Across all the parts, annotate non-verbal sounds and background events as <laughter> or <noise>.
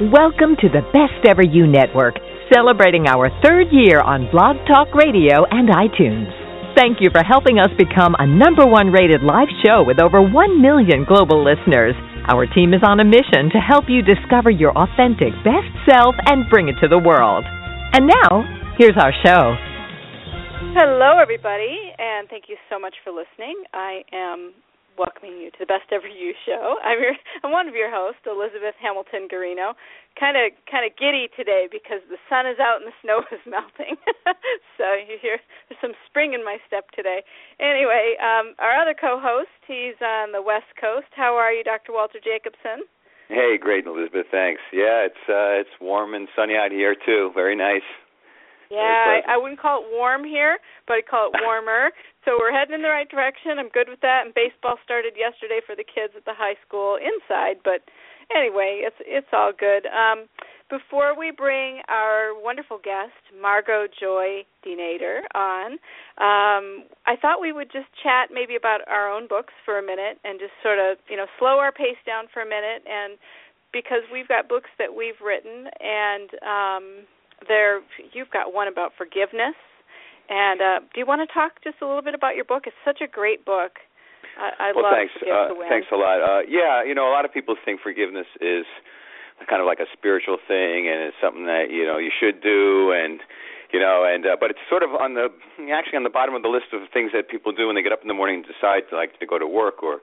Welcome to the Best Ever You Network, celebrating our third year on Blog Talk Radio and iTunes. Thank you for helping us become a number one rated live show with over 1 million global listeners. Our team is on a mission to help you discover your authentic best self and bring it to the world. And now, here's our show. Hello, everybody, and thank you so much for listening. I am welcoming you to the Best Ever You show. <laughs> I'm your I'm one of your hosts, Elizabeth Hamilton Guarino. Kind of kind of giddy today because the sun is out and the snow <laughs> is melting. <laughs> so you hear there's some spring in my step today. Anyway, um, our other co-host, he's on the West Coast. How are you, Dr. Walter Jacobson? Hey, great, Elizabeth. Thanks. Yeah, it's uh, it's warm and sunny out here too. Very nice. Yeah, I, I wouldn't call it warm here, but I'd call it <laughs> warmer. so we're heading in the right direction. I'm good with that. And baseball started yesterday for the kids at the high school inside, but anyway, it's it's all good. Um, before we bring our wonderful guest, Margaux Joy DeNador, on, um, I thought we would just chat maybe about our own books for a minute and just sort of you know slow our pace down for a minute and because we've got books that we've written and um there you've got one about forgiveness. And uh, do you want to talk just a little bit about your book? It's such a great book. I, I well, love thanks. Uh. Thanks a lot. Uh, yeah, you know, a lot of people think forgiveness is kind of like a spiritual thing, and it's something that you know you should do, and you know, and uh, but it's sort of on the actually on the bottom of the list of things that people do when they get up in the morning and decide to like to go to work or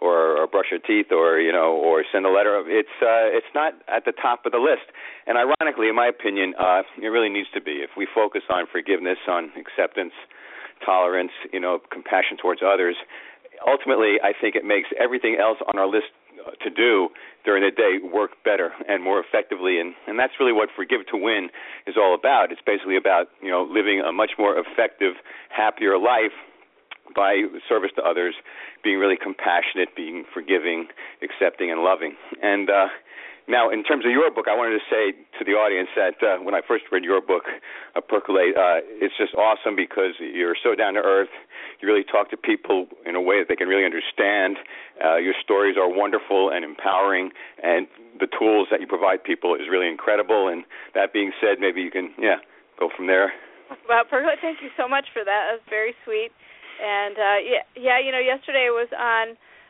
or, or brush your teeth or you know or send a letter. It's uh it's not at the top of the list. And ironically in my opinion uh it really needs to be. If we focus on forgiveness on acceptance tolerance you know compassion towards others ultimately i think it makes everything else on our list uh, to do during the day work better and more effectively. And and that's really what forgive to win is all about. It's basically about you know living a much more effective happier life by service to others, being really compassionate, being forgiving, accepting, and loving. And uh, now, in terms of your book, I wanted to say to the audience that uh, when I first read your book, uh, Percolate, uh, it's just awesome because you're so down to earth. You really talk to people in a way that they can really understand. Uh, your stories are wonderful and empowering, and the tools that you provide people is really incredible. And that being said, maybe you can, yeah, go from there. Well, Percolate, thank you so much for that. That's very sweet. And uh yeah, yeah, you know, yesterday I was on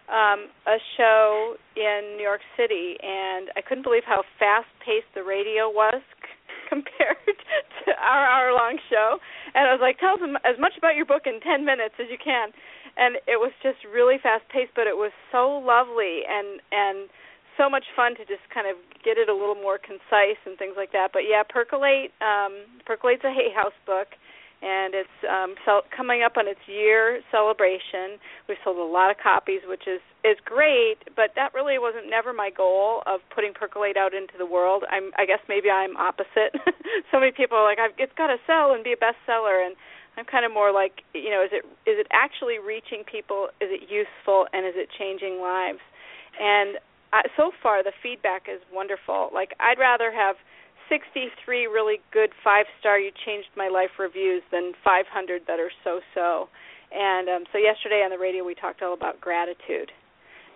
um a show in New York City and I couldn't believe how fast-paced the radio was <laughs> compared to our hour-long show. And I was like, "Tell us as much about your book in 10 minutes as you can." And it was just really fast-paced, but it was so lovely and and so much fun to just kind of get it a little more concise and things like that. But yeah, Percolate um Percolate's a Hay House book and it's um so coming up on its year celebration. We've sold a lot of copies, which is is great, but that really wasn't never my goal of putting Percolate out into the world. I'm I guess maybe I'm opposite. <laughs> so many people are like I've, it's got to sell and be a bestseller and I'm kind of more like, you know, is it is it actually reaching people? Is it useful and is it changing lives? And uh, so far the feedback is wonderful. Like I'd rather have 63 really good five star you changed my life reviews than 500 that are so so and um so yesterday on the radio we talked all about gratitude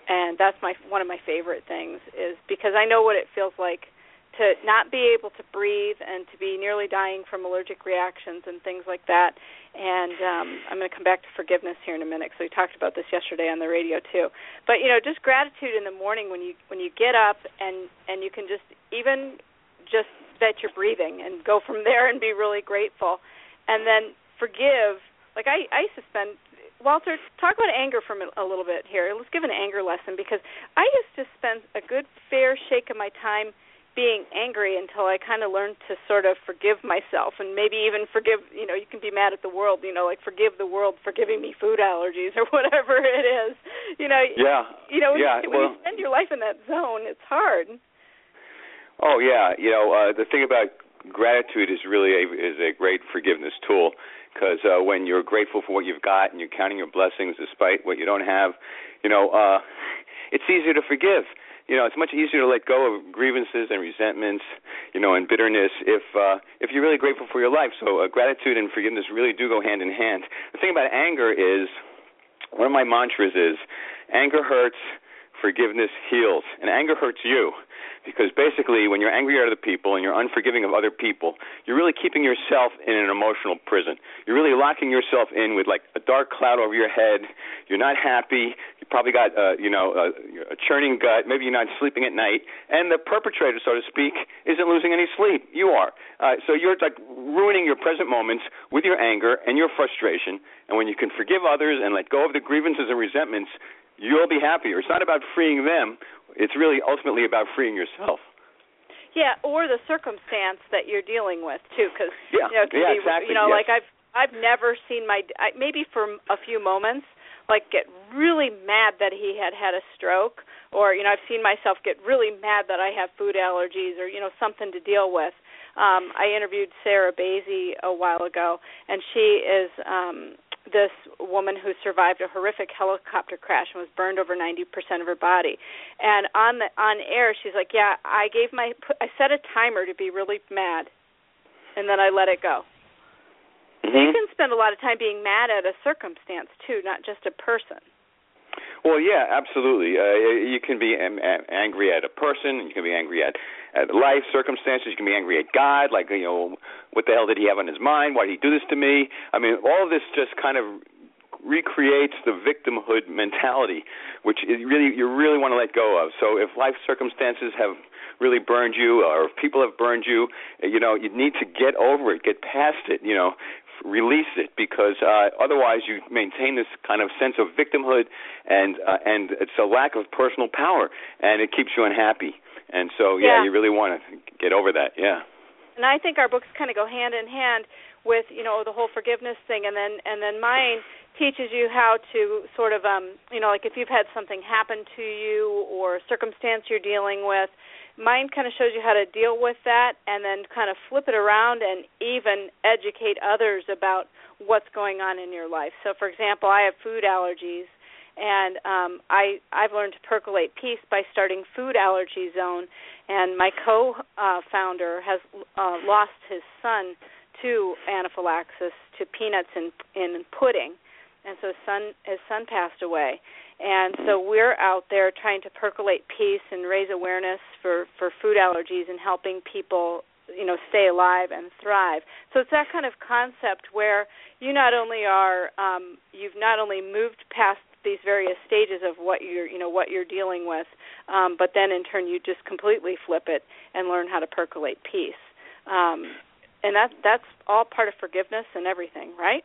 and that's my one of my favorite things is because I know what it feels like to not be able to breathe and to be nearly dying from allergic reactions and things like that. And um, I'm going to come back to forgiveness here in a minute. So we talked about this yesterday on the radio too. But you know, just gratitude in the morning when you when you get up and and you can just even just that you're breathing and go from there and be really grateful and then forgive like i i used to spend walter talk about anger for a little bit here let's give an anger lesson because i used to spend a good fair shake of my time being angry until I kind of learned to sort of forgive myself and maybe even forgive, you know, you can be mad at the world, you know, like forgive the world for giving me food allergies <laughs> or whatever it is. You know, yeah. You know, when, yeah. you, when well, you spend your life in that zone, it's hard. Oh yeah, you know uh, the thing about gratitude is really a, is a great forgiveness tool because uh, when you're grateful for what you've got and you're counting your blessings despite what you don't have, you know uh, it's easier to forgive. You know, it's much easier to let go of grievances and resentments, you know, and bitterness if uh, if you're really grateful for your life. So uh, gratitude and forgiveness really do go hand in hand. The thing about anger is one of my mantras is anger hurts, forgiveness heals, and anger hurts you. Because basically when you're angry at other people and you're unforgiving of other people you're really keeping yourself in an emotional prison. You're really locking yourself in with like a dark cloud over your head. You're not happy. You probably got uh, you know a, a churning gut. Maybe you're not sleeping at night. And the perpetrator so to speak isn't losing any sleep. You are. Uh, so you're like ruining your present moments with your anger and your frustration. And when you can forgive others and let go of the grievances and resentments you'll be happier. It's not about freeing them it's really ultimately about freeing yourself. Yeah, or the circumstance that you're dealing with too, because yeah, you know, yeah, be, exactly. You know, yes. like I've I've never seen my I, maybe for a few moments like get really mad that he had had a stroke, or you know I've seen myself get really mad that I have food allergies, or you know something to deal with. Um, I interviewed Sarah Basie a while ago, and she is um, this woman who survived a horrific helicopter crash and was burned over 90% of her body. And on the on air she's like, "Yeah, I gave my I set a timer to be really mad and then I let it go." Mm-hmm. So you can spend a lot of time being mad at a circumstance too, not just a person. Well, yeah, absolutely. Uh, you can be um, angry at a person. You can be angry at, at life circumstances. You can be angry at God, like you know, what the hell did he have on his mind? Why did he do this to me? I mean, all of this just kind of recreates the victimhood mentality, which is really you really want to let go of. So if life circumstances have really burned you or if people have burned you, you know, you need to get over it, get past it, you know, release it because uh, otherwise you maintain this kind of sense of victimhood and uh, and it's a lack of personal power and it keeps you unhappy. And so yeah, yeah. you really want to get over that. Yeah. And I think our books kind of go hand in hand with you know the whole forgiveness thing and then and then mine teaches you how to sort of um you know like if you've had something happen to you or a circumstance you're dealing with Mine kind of shows you how to deal with that and then kind of flip it around and even educate others about what's going on in your life. So, for example, I have food allergies, and um, I I've learned to percolate peace by starting Food Allergy Zone. And my co-founder has uh, lost his son to anaphylaxis to peanuts in in pudding, and so his son his son passed away and so we're out there trying to percolate peace and raise awareness for for food allergies and helping people you know stay alive and thrive. So it's that kind of concept where you not only are um you've not only moved past these various stages of what you're you know what you're dealing with um but then in turn you just completely flip it and learn how to percolate peace. Um and that that's all part of forgiveness and everything right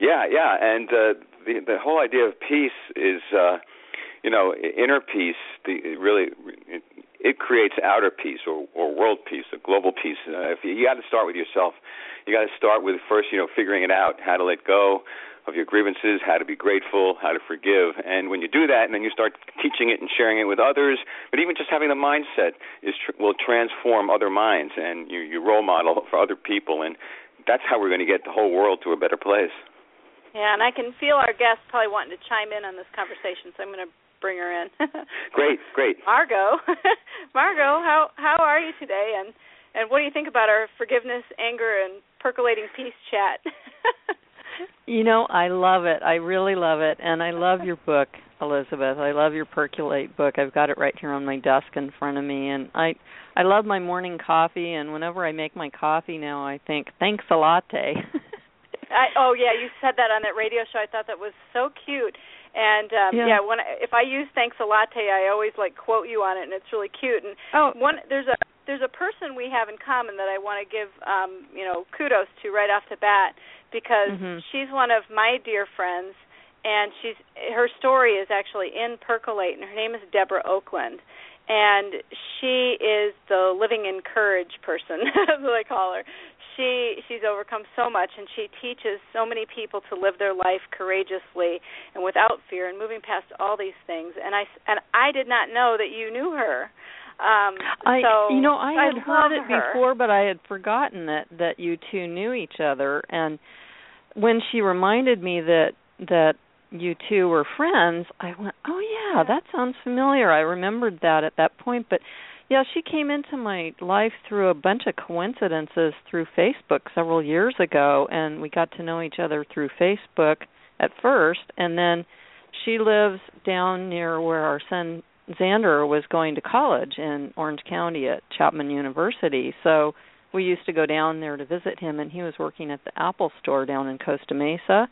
yeah, yeah, and uh, the the whole idea of peace is, uh, you know, inner peace. The really it, it creates outer peace or or world peace, a global peace. Uh, if you, you got to start with yourself, you got to start with first, you know, figuring it out, how to let go of your grievances, how to be grateful, how to forgive. And when you do that, and then you start teaching it and sharing it with others, but even just having the mindset is tr- will transform other minds, and you you role model for other people, and that's how we're going to get the whole world to a better place. Yeah, and I can feel our guest probably wanting to chime in on this conversation, so I'm going to bring her in. <laughs> great, great. Margaux, <laughs> Margaux, how how are you today? And and what do you think about our forgiveness, anger, and percolating peace chat? <laughs> you know, I love it. I really love it, and I love your book, Elizabeth. I love your percolate book. I've got it right here on my desk in front of me, and I I love my morning coffee. And whenever I make my coffee now, I think thanks a latte. I, oh yeah, you said that on that radio show. I thought that was so cute. And um yeah, yeah when I, if I use thanks a latte, I always like quote you on it, and it's really cute. And oh, one there's a there's a person we have in common that I want to give um you know kudos to right off the bat because mm-hmm. she's one of my dear friends, and she's her story is actually in Percolate, and her name is Deborah Oakland and she is the living encourage person <laughs> as I call her she she's overcome so much and she teaches so many people to live their life courageously and without fear and moving past all these things. And i and i did not know that you knew her. Um I so you know I had I heard it her. before but I had forgotten that that you two knew each other. And when she reminded me that that you two were friends I went oh yeah. that sounds familiar. I remembered that at that point. But yeah, she came into my life through a bunch of coincidences through Facebook several years ago, and we got to know each other through Facebook at first, and then she lives down near where our son Xander was going to college in Orange County at Chapman University. So we used to go down there to visit him and he was working at the Apple store down in Costa Mesa.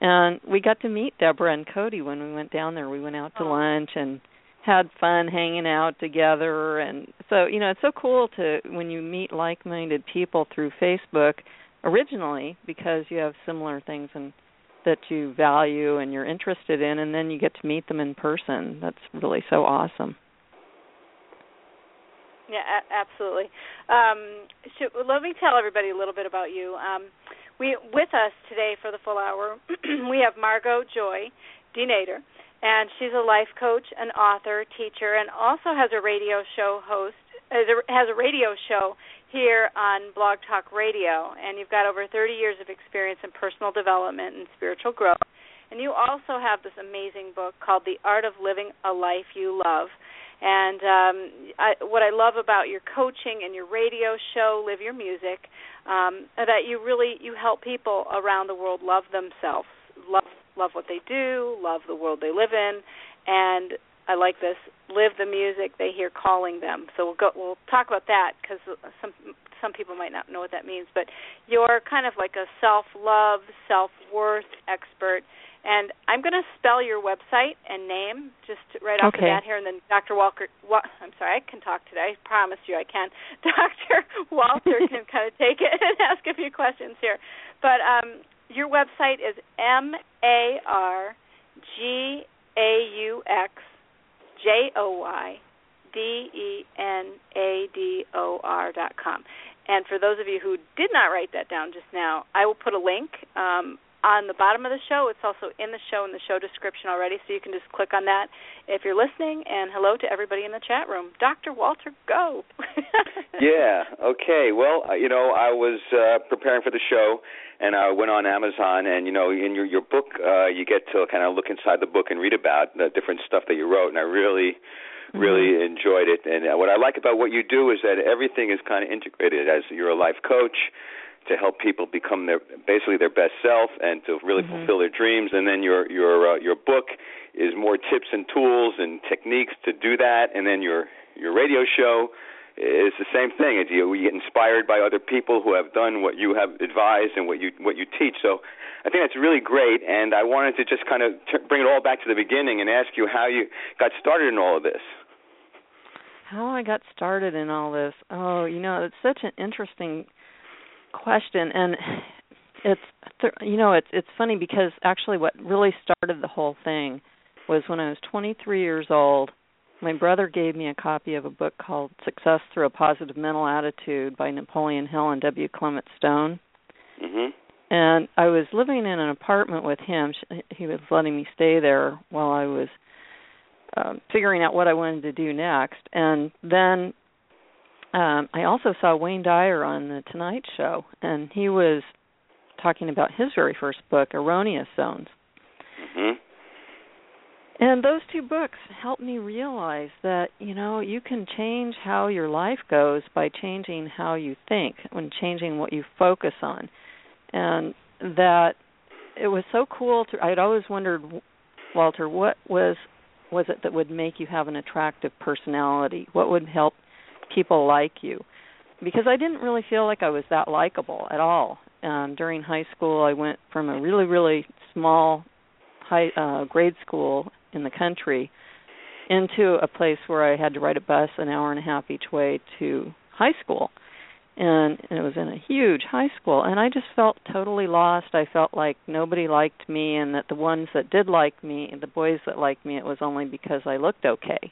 And we got to meet Deborah and Cody when we went down there. We went out to oh. lunch and had fun hanging out together. And so you know it's so cool to when you meet like-minded people through Facebook originally because you have similar things and that you value and you're interested in and then you get to meet them in person. That's really so awesome. Yeah a- absolutely. Um so let me tell everybody a little bit about you. Um we with us today for the full hour <clears throat> we have margaux joy denador and she's a life coach an author teacher and also has a radio show host has a radio show here on Blog Talk Radio, and you've got over 30 years of experience in personal development and spiritual growth. And you also have this amazing book called The Art of Living a Life You Love. And um, I, what I love about your coaching and your radio show, Live Your Music, um, that you really you help people around the world love themselves, love love what they do, love the world they live in, and I like this. Live the music they hear calling them. So we'll go. We'll talk about that because some some people might not know what that means. But you're kind of like a self love, self worth expert. And I'm going to spell your website and name just right off okay. the bat here, and then Dr. Walker. Wa- I'm sorry, I can talk today. I promise you, I can. <laughs> Dr. Walter <laughs> can kind of take it and ask a few questions here. But um, your website is M A R G A U X J O Y D E N A D O R dot com. And for those of you who did not write that down just now, I will put a link um, on the bottom of the show. It's also in the show in the show description already, so you can just click on that if you're listening. And hello to everybody in the chat room. Dr. Walter, go. <laughs> yeah. Okay. Well, uh, you know, I was uh, preparing for the show, and I went on Amazon, and you know, in your your book, uh, you get to kind of look inside the book and read about the different stuff that you wrote, and I really really mm-hmm. enjoyed it. And uh, what I like about what you do is that everything is kind of integrated. As you're a life coach to help people become their basically their best self and to really mm-hmm. fulfill their dreams. And then your your uh, your book is more tips and tools and techniques to do that. And then your your radio show is the same thing. It's, you, you get inspired by other people who have done what you have advised and what you what you teach. So I think that's really great. And I wanted to just kind of t- bring it all back to the beginning and ask you how you got started in all of this how I got started in all this. Oh, you know, it's such an interesting question and it's you know, it's it's funny because actually what really started the whole thing was when I was 23 years old. My brother gave me a copy of a book called Success Through a Positive Mental Attitude by Napoleon Hill and W. Clement Stone. Mhm. And I was living in an apartment with him. He was letting me stay there while I was um, figuring out what I wanted to do next. And then um, I also saw Wayne Dyer on the Tonight Show, and he was talking about his very first book, Erroneous Zones. Mm-hmm. And those two books helped me realize that, you know, you can change how your life goes by changing how you think and changing what you focus on. And that it was so cool to I'd always wondered Walter, what was was it that would make you have an attractive personality? What would help people like you? Because I didn't really feel like I was that likable at all. Um, during high school, I went from a really, really small high uh, grade school in the country into a place where I had to ride a bus an hour and a half each way to high school and it was in a huge high school and i just felt totally lost i felt like nobody liked me and that the ones that did like me the boys that liked me it was only because i looked okay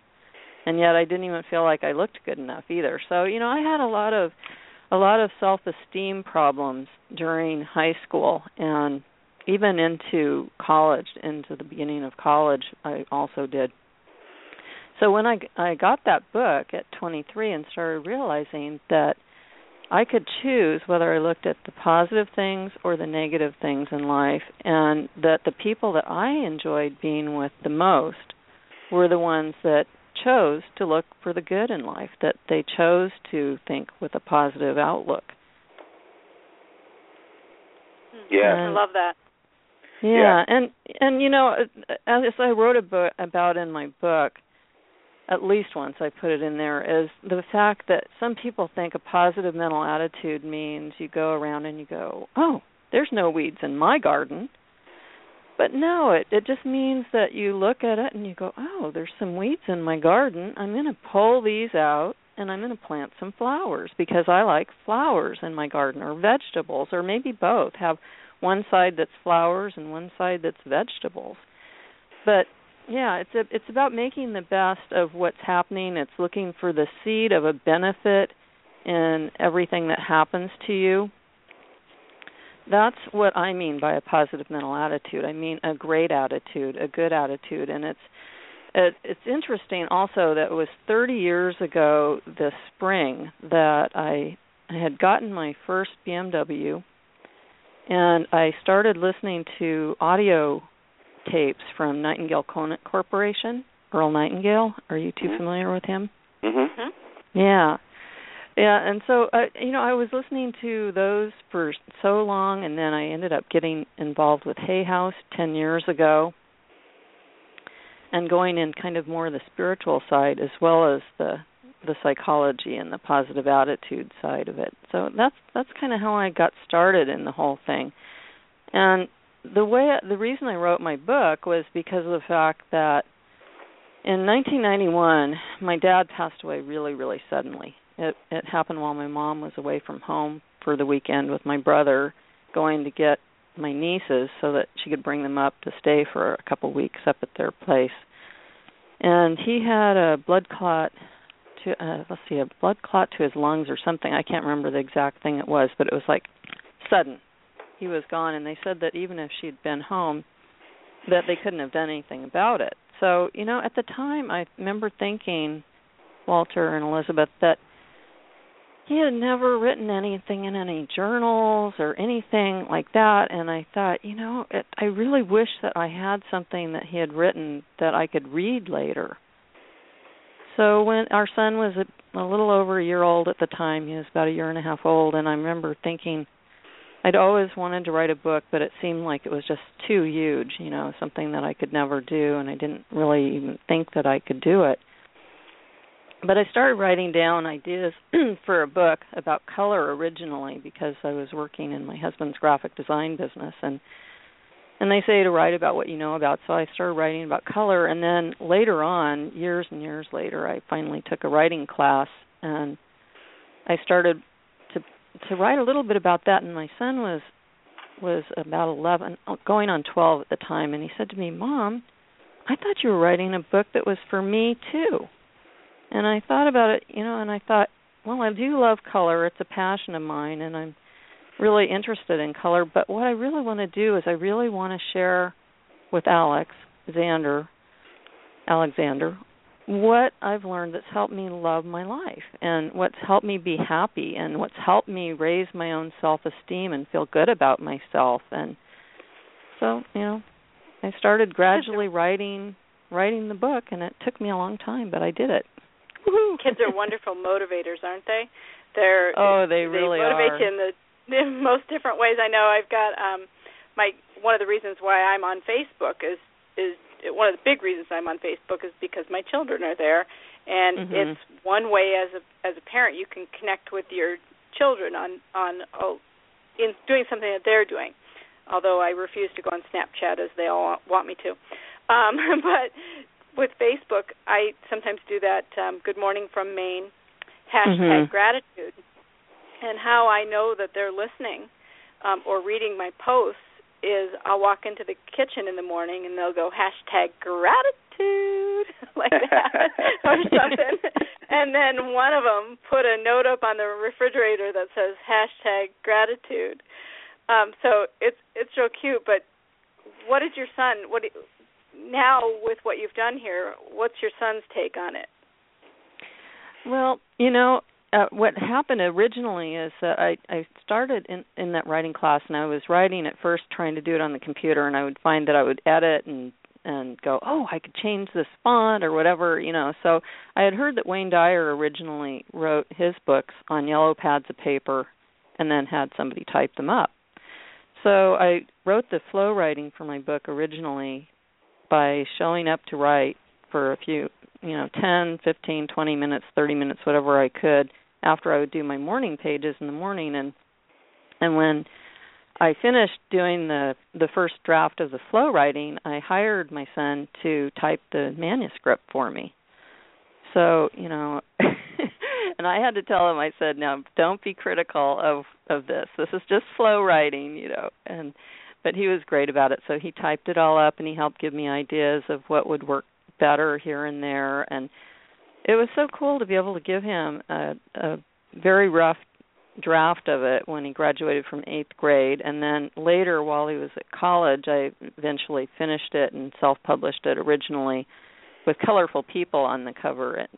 and yet i didn't even feel like i looked good enough either. So you know i had a lot of a lot of self esteem problems during high school and even into college into the beginning of college i also did. So when i i got that book at 23 and started realizing that I could choose whether I looked at the positive things or the negative things in life, and that the people that I enjoyed being with the most were the ones that chose to look for the good in life, that they chose to think with a positive outlook. Hmm. Yeah, I love that. Yeah, yeah, and and you know, as I wrote a book about in my book, at least once I put it in there is the fact that some people think a positive mental attitude means you go around and you go, "Oh, there's no weeds in my garden." But no, it it just means that you look at it and you go, "Oh, there's some weeds in my garden. I'm going to pull these out and I'm going to plant some flowers because I like flowers in my garden or vegetables or maybe both. Have one side that's flowers and one side that's vegetables." But yeah, it's a, it's about making the best of what's happening. It's looking for the seed of a benefit in everything that happens to you. That's what I mean by a positive mental attitude. I mean a great attitude, a good attitude, and it's it, it's interesting also that it was 30 years ago this spring that I I had gotten my first BMW and I started listening to audio tapes from Nightingale Conant Corporation. Earl Nightingale. Are you too mm-hmm. familiar with him? Mhm. Yeah. Yeah, and so uh, you know, I was listening to those for so long and then I ended up getting involved with Hay House 10 years ago and going in kind of more the spiritual side as well as the the psychology and the positive attitude side of it. So that's that's kind of how I got started in the whole thing. And the way the reason I wrote my book was because of the fact that in 1991 my dad passed away really really suddenly. It it happened while my mom was away from home for the weekend with my brother going to get my nieces so that she could bring them up to stay for a couple weeks up at their place. And he had a blood clot to uh let's see a blood clot to his lungs or something. I can't remember the exact thing it was, but it was like sudden he was gone and they said that even if she'd been home that they couldn't have done anything about it so you know at the time i remember thinking walter and elizabeth that he had never written anything in any journals or anything like that and i thought you know it, i really wish that i had something that he had written that i could read later so when our son was a, a little over a year old at the time he was about a year and a half old and i remember thinking I'd always wanted to write a book, but it seemed like it was just too huge, you know, something that I could never do, and I didn't really even think that I could do it. But I started writing down ideas <clears throat> for a book about color originally because I was working in my husband's graphic design business and and they say to write about what you know about. So I started writing about color and then later on years and years later I finally took a writing class and I started to to write a little bit about that and my son was was about 11 going on 12 at the time and he said to me mom i thought you were writing a book that was for me too and i thought about it you know and i thought well i do love color. It's a passion of mine and i'm really interested in color. But what i really want to do is i really want to share with alex Xander, alexander what I've learned that's helped me love my life and what's helped me be happy and what's helped me raise my own self-esteem and feel good about myself. And so, you know, I started gradually writing writing the book and it took me a long time, but I did it. <laughs> Kids are wonderful motivators, aren't they? They're Oh, they really they motivate are. you in the, <laughs> the most different ways. I know I've got um my one of the reasons why I'm on Facebook is is one of the big reasons I'm on Facebook is because my children are there, and mm-hmm. it's one way as a as a parent you can connect with your children on on oh, in doing something that they're doing. Although I refuse to go on Snapchat as they all want me to, um, <laughs> but with Facebook, I sometimes do that. Um, Good morning from Maine hashtag mm-hmm. gratitude, and how I know that they're listening um, or reading my posts is I'll walk into the kitchen in the morning and they'll go hashtag gratitude <laughs> like that <laughs> or something, and then one of them put a note up on the refrigerator that says hashtag gratitude. Um, so it's it's real cute. But what is your son? What now with what you've done here? What's your son's take on it? Well, you know, uh, what happened originally is I I started in in that writing class and I was writing at first trying to do it on the computer and I would find that I would edit and and go oh I could change this font or whatever you know so I had heard that Wayne Dyer originally wrote his books on yellow pads of paper and then had somebody type them up so I wrote the flow writing for my book originally by showing up to write for a few you know, ten, fifteen, twenty minutes, 30 minutes, whatever I could after I would do my morning pages in the morning and and when I finished doing the the first draft of the flow writing, I hired my son to type the manuscript for me. So, you know, <laughs> and I had to tell him I said, "Now, don't be critical of of this. This is just flow writing, you know." And but he was great about it. So he typed it all up and he helped give me ideas of what would work better here and there. And it was so cool to be able to give him a a very rough draft of it when he graduated from eighth grade. And then later while he was at college i eventually finished it and self published it originally with colorful people on the cover. And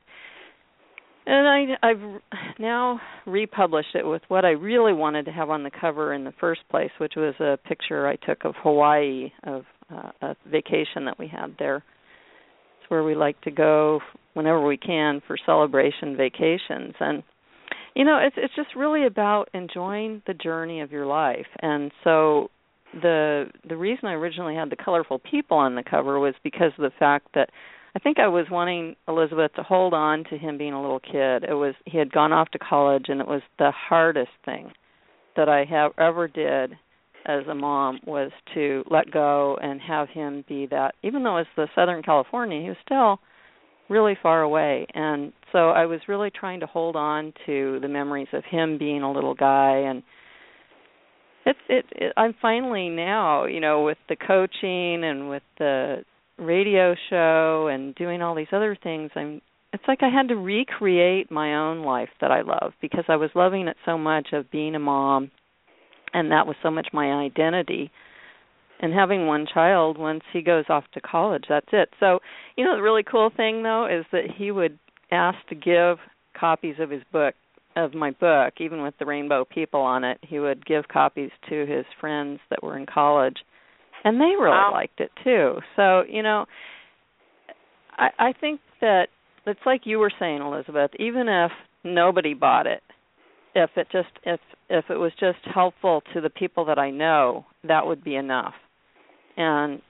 and i i've now republished it with what i really wanted to have on the cover in the first place which was a picture i took of hawaii of uh, a vacation that we had there. It's where we like to go whenever we can for celebration vacations. And you know it's it's just really about enjoying the journey of your life. And so the the reason i originally had the colorful people on the cover was because of the fact that i think i was wanting elizabeth to hold on to him being a little kid. It was he had gone off to college and it was the hardest thing that i have ever did as a mom was to let go and have him be that. Even though it's the southern california he was still really far away. And so i was really trying to hold on to the memories of him being a little guy. And it's it, it i'm finally now you know with the coaching and with the radio show and doing all these other things i'm it's like i had to recreate my own life that i love because i was loving it so much of being a mom and that was so much my identity. And having one child once he goes off to college that's it. So you know the really cool thing though is that he would ask to give copies of his book of my book even with the rainbow people on it he would give copies to his friends that were in college and they really wow. liked it too so you know i i think that it's like you were saying elizabeth even if nobody bought it if it just if if it was just helpful to the people that I know, that would be enough. And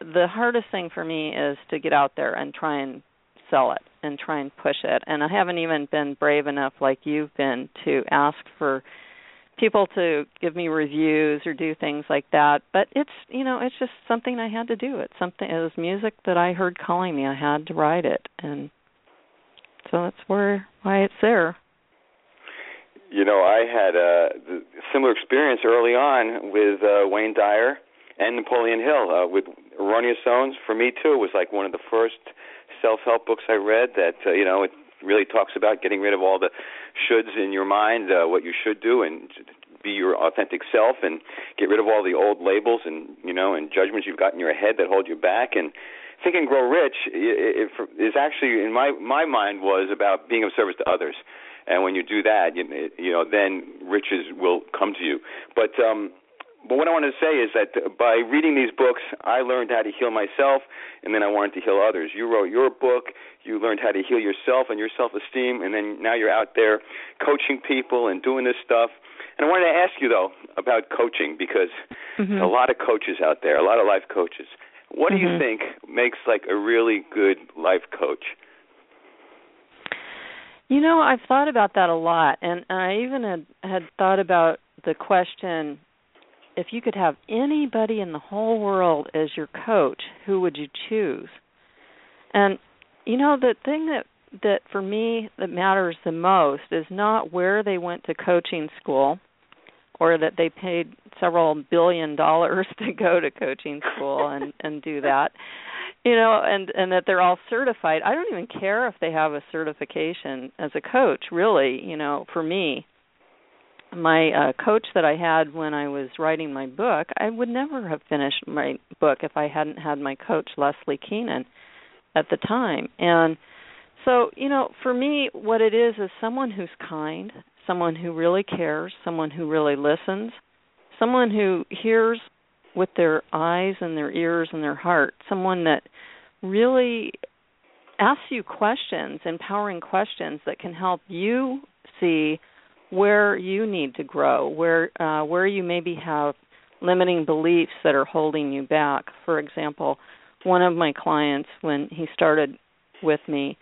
the hardest thing for me is to get out there and try and sell it and try and push it. And I haven't even been brave enough like you've been to ask for people to give me reviews or do things like that. But it's you know, it's just something I had to do. It's something it was music that I heard calling me. I had to write it and so that's where why it's there you know, I had a similar experience early on with uh, Wayne Dyer and Napoleon Hill uh, with Erroneous Zones. For me too, it was like one of the first self-help books I read. That uh, you know, it really talks about getting rid of all the shoulds in your mind, uh, what you should do, and be your authentic self, and get rid of all the old labels and you know and judgments you've got in your head that hold you back. And Think and Grow Rich is actually, in my my mind, was about being of service to others and when you do that, you, you know, then riches will come to you. But um, but what I want to say is that by reading these books, I learned how to heal myself, and then I wanted to heal others. You wrote your book, you learned how to heal yourself and your self-esteem, and then now you're out there coaching people and doing this stuff. And I wanted to ask you though about coaching because mm-hmm. a lot of coaches out there, a lot of life coaches. What mm-hmm. do you mm-hmm. think makes like a really good life coach? You know, I've thought about that a lot, and I even had had thought about the question: if you could have anybody in the whole world as your coach, who would you choose? And you know, the thing that that for me that matters the most is not where they went to coaching school or that they paid several billion dollars to go to coaching school and <laughs> and do that you know and and that they're all certified i don't even care if they have a certification as a coach really you know for me my uh coach that i had when i was writing my book i would never have finished my book if i hadn't had my coach leslie keenan at the time. And so you know for me what it is is someone who's kind someone who really cares someone who really listens someone who hears with their eyes and their ears and their heart, someone that really asks you questions, empowering questions that can help you see where you need to grow, where uh, where you maybe have limiting beliefs that are holding you back. For example, one of my clients when he started with me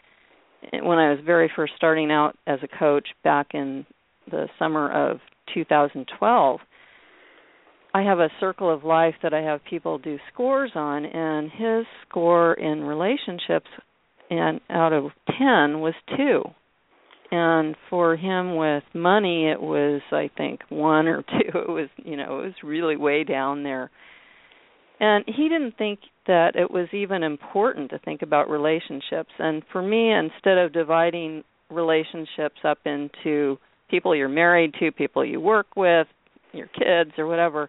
when I was very first starting out as a coach back in the summer of 2012. I have a circle of life that I have people do scores on, and his score in relationships and out of 10 was 2 and for him with money it was i think one or <laughs> two. It was you know it was really way down there. And he didn't think that it was even important to think about relationships. And for me instead of dividing relationships up into people you're married to people you work with your kids or whatever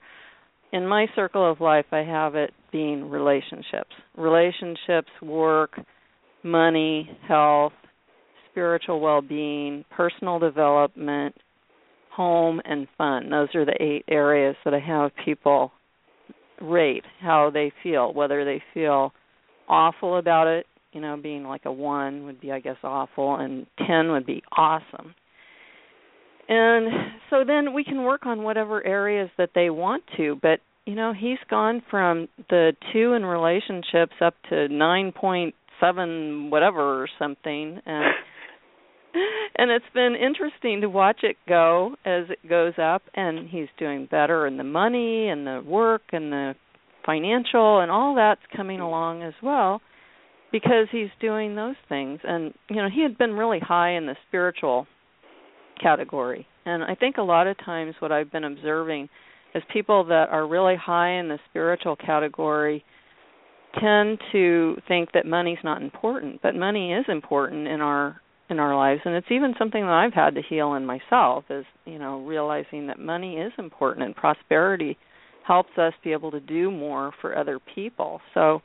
in my circle of life i have it being relationships. Relationships work money health spiritual well-being, personal development, home and fun. Those are the eight areas that I have people rate how they feel, whether they feel awful about it, you know, being like a 1 would be I guess awful and 10 would be awesome. And so then we can work on whatever areas that they want to, but you know, he's gone from the 2 in relationships up to 9.7 whatever or something and and it's been interesting to watch it go as it goes up and he's doing better in the money and the work and the financial and all that's coming along as well because he's doing those things. And you know he had been really high in the spiritual category. And i think a lot of times what i've been observing is people that are really high in the spiritual category tend to think that money's not important but money is important in our in our lives. And it's even something that I've had to heal in myself is you know realizing that money is important and prosperity helps us be able to do more for other people. So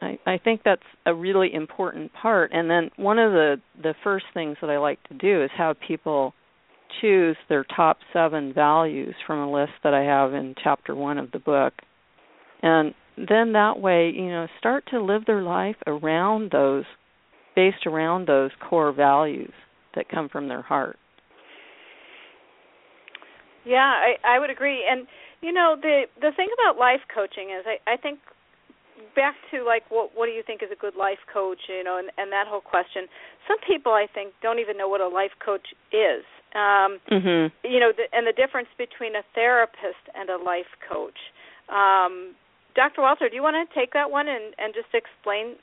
I, I think that's a really important part. And then one of the the first things that I like to do is have people choose their top 7 values from a list that I have in chapter 1 of the book. And then that way you know start to live their life around those based around those core values that come from their heart. Yeah, I I would agree. And you know, the the thing about life coaching is I I think back to like what what do you think is a good life coach, you know, and and that whole question. Some people I think don't even know what a life coach is. Um mm-hmm. you know, the, and the difference between a therapist and a life coach. Um Dr. Walter, do you want to take that one and, and just explain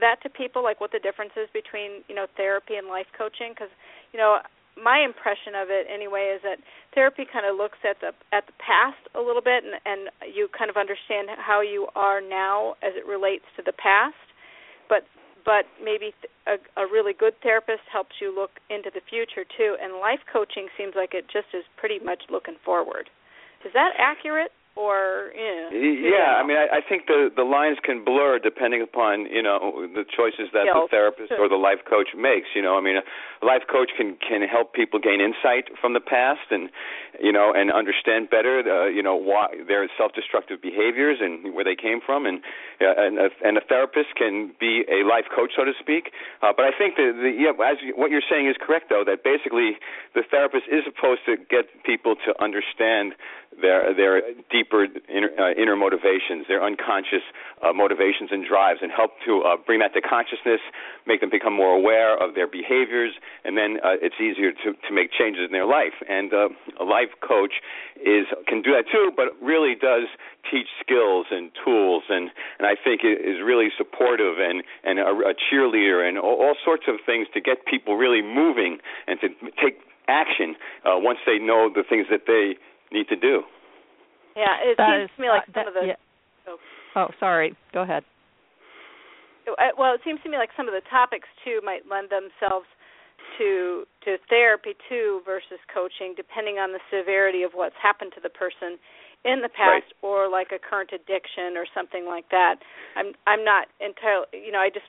that to people, like what the difference is between you know therapy and life coaching? Because you know my impression of it anyway is that therapy kind of looks at the at the past a little bit, and, and you kind of understand how you are now as it relates to the past. But but maybe a, a really good therapist helps you look into the future too. And life coaching seems like it just is pretty much looking forward. Is that accurate? Or you know, yeah i mean I, I think the the lines can blur depending upon you know the choices that the therapist or the life coach makes you know. I mean a life coach can can help people gain insight from the past and you know and understand better uh, you know why their self-destructive behaviors and where they came from. And uh, and a, and a therapist can be a life coach so to speak. Uh, but i think that the yeah as you, what you're saying is correct though that basically the therapist is supposed to get people to understand their their deeper inner, uh, inner motivations, their unconscious uh, motivations and drives, and help to uh, bring that to consciousness, make them become more aware of their behaviors, and then uh, it's easier to to make changes in their life. And uh, a life coach is can do that too, but really does teach skills and tools, and and I think it is really supportive and and a, a cheerleader and all, all sorts of things to get people really moving and to take action uh, once they know the things that they need to do. Yeah, it that seems is, to me like uh, some that, of the. Yeah. Oh. oh, sorry. Go ahead. Uh, well, it seems to me like some of the topics too might lend themselves to to therapy too versus coaching, depending on the severity of what's happened to the person in the past right. or like a current addiction or something like that. I'm I'm not entirely, you know, I just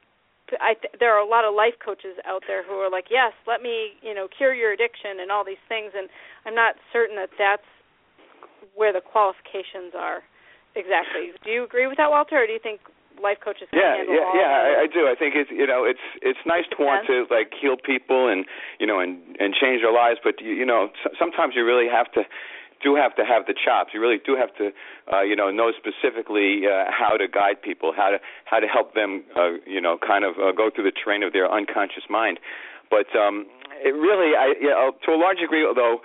I th- there are a lot of life coaches out there who are like, "Yes, let me, you know, cure your addiction and all these things." And I'm not certain that that's where the qualifications are exactly. Do you agree with that, Walter, or do you think life coaches can yeah, handle yeah, all yeah, I, I do. I think it's you know it's it's nice to want to like heal people and you know and and change their lives, but you, you know sometimes you really have to do have to have the chops. You really do have to, uh, you know, know specifically uh, how to guide people, how to how to help them, uh, you know, kind of uh, go through the terrain of their unconscious mind. But um, it really, I, you know, to a large degree, although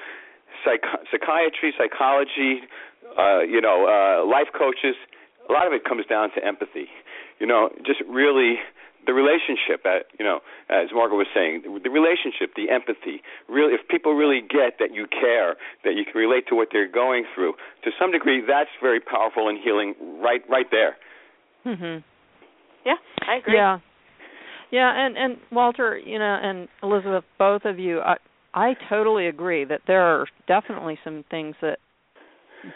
psych- psychiatry, psychology, uh, you know, uh, life coaches, a lot of it comes down to empathy. You know, just really the relationship at you know as margaret was saying the relationship the empathy. Really if people really get that you care that you can relate to what they're going through to some degree that's very powerful and healing right right there. Mhm yeah i agree. Yeah. Yeah and and walter you know and elizabeth both of you i i totally agree that there are definitely some things that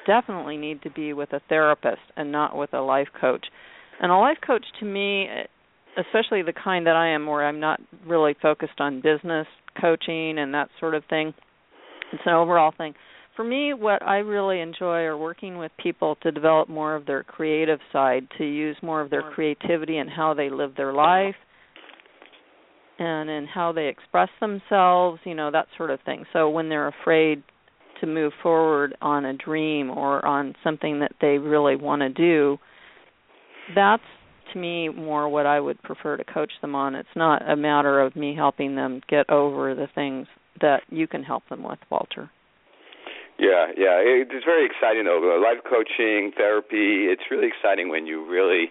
definitely need to be with a therapist and not with a life coach and a life coach to me especially the kind that I am where I'm not really focused on business coaching and that sort of thing. It's an overall thing. For me, what I really enjoy are working with people to develop more of their creative side, to use more of their creativity in how they live their life and in how they express themselves, you know, that sort of thing. So when they're afraid to move forward on a dream or on something that they really want to do, that's to me more what I would prefer to coach them on. It's not a matter of me helping them get over the things that you can help them with, Walter. Yeah, yeah, it's very exciting though. Life coaching, therapy, it's really exciting when you really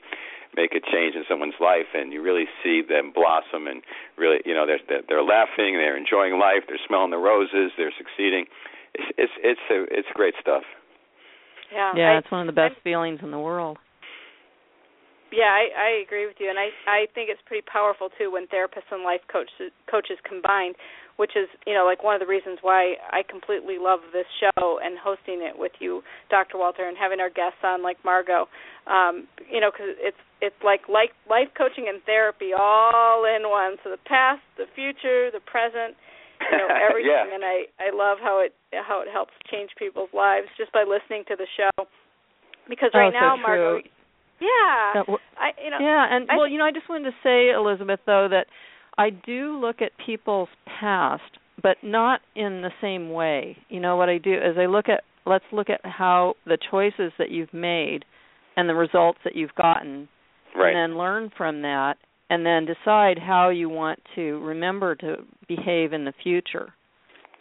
make a change in someone's life and you really see them blossom and really, you know, they're they're laughing, they're enjoying life, they're smelling the roses, they're succeeding. It's it's it's a, it's great stuff. Yeah, yeah, I, it's one of the best I, feelings in the world. Yeah, I, I agree with you, and I I think it's pretty powerful too when therapists and life coaches coaches combined, which is you know like one of the reasons why I completely love this show and hosting it with you, Dr. Walter, and having our guests on like Margaux, um, you know, because it's it's like like life coaching and therapy all in one. So the past, the future, the present, you know <laughs> everything, yeah. and I I love how it how it helps change people's lives just by listening to the show. Because right oh, now, so Margaux, yeah. I you know Yeah, and I, well, you know, I just wanted to say Elizabeth though that I do look at people's past but not in the same way. You know what I do is I look at let's look at how the choices that you've made and the results that you've gotten right. and then learn from that and then decide how you want to remember to behave in the future.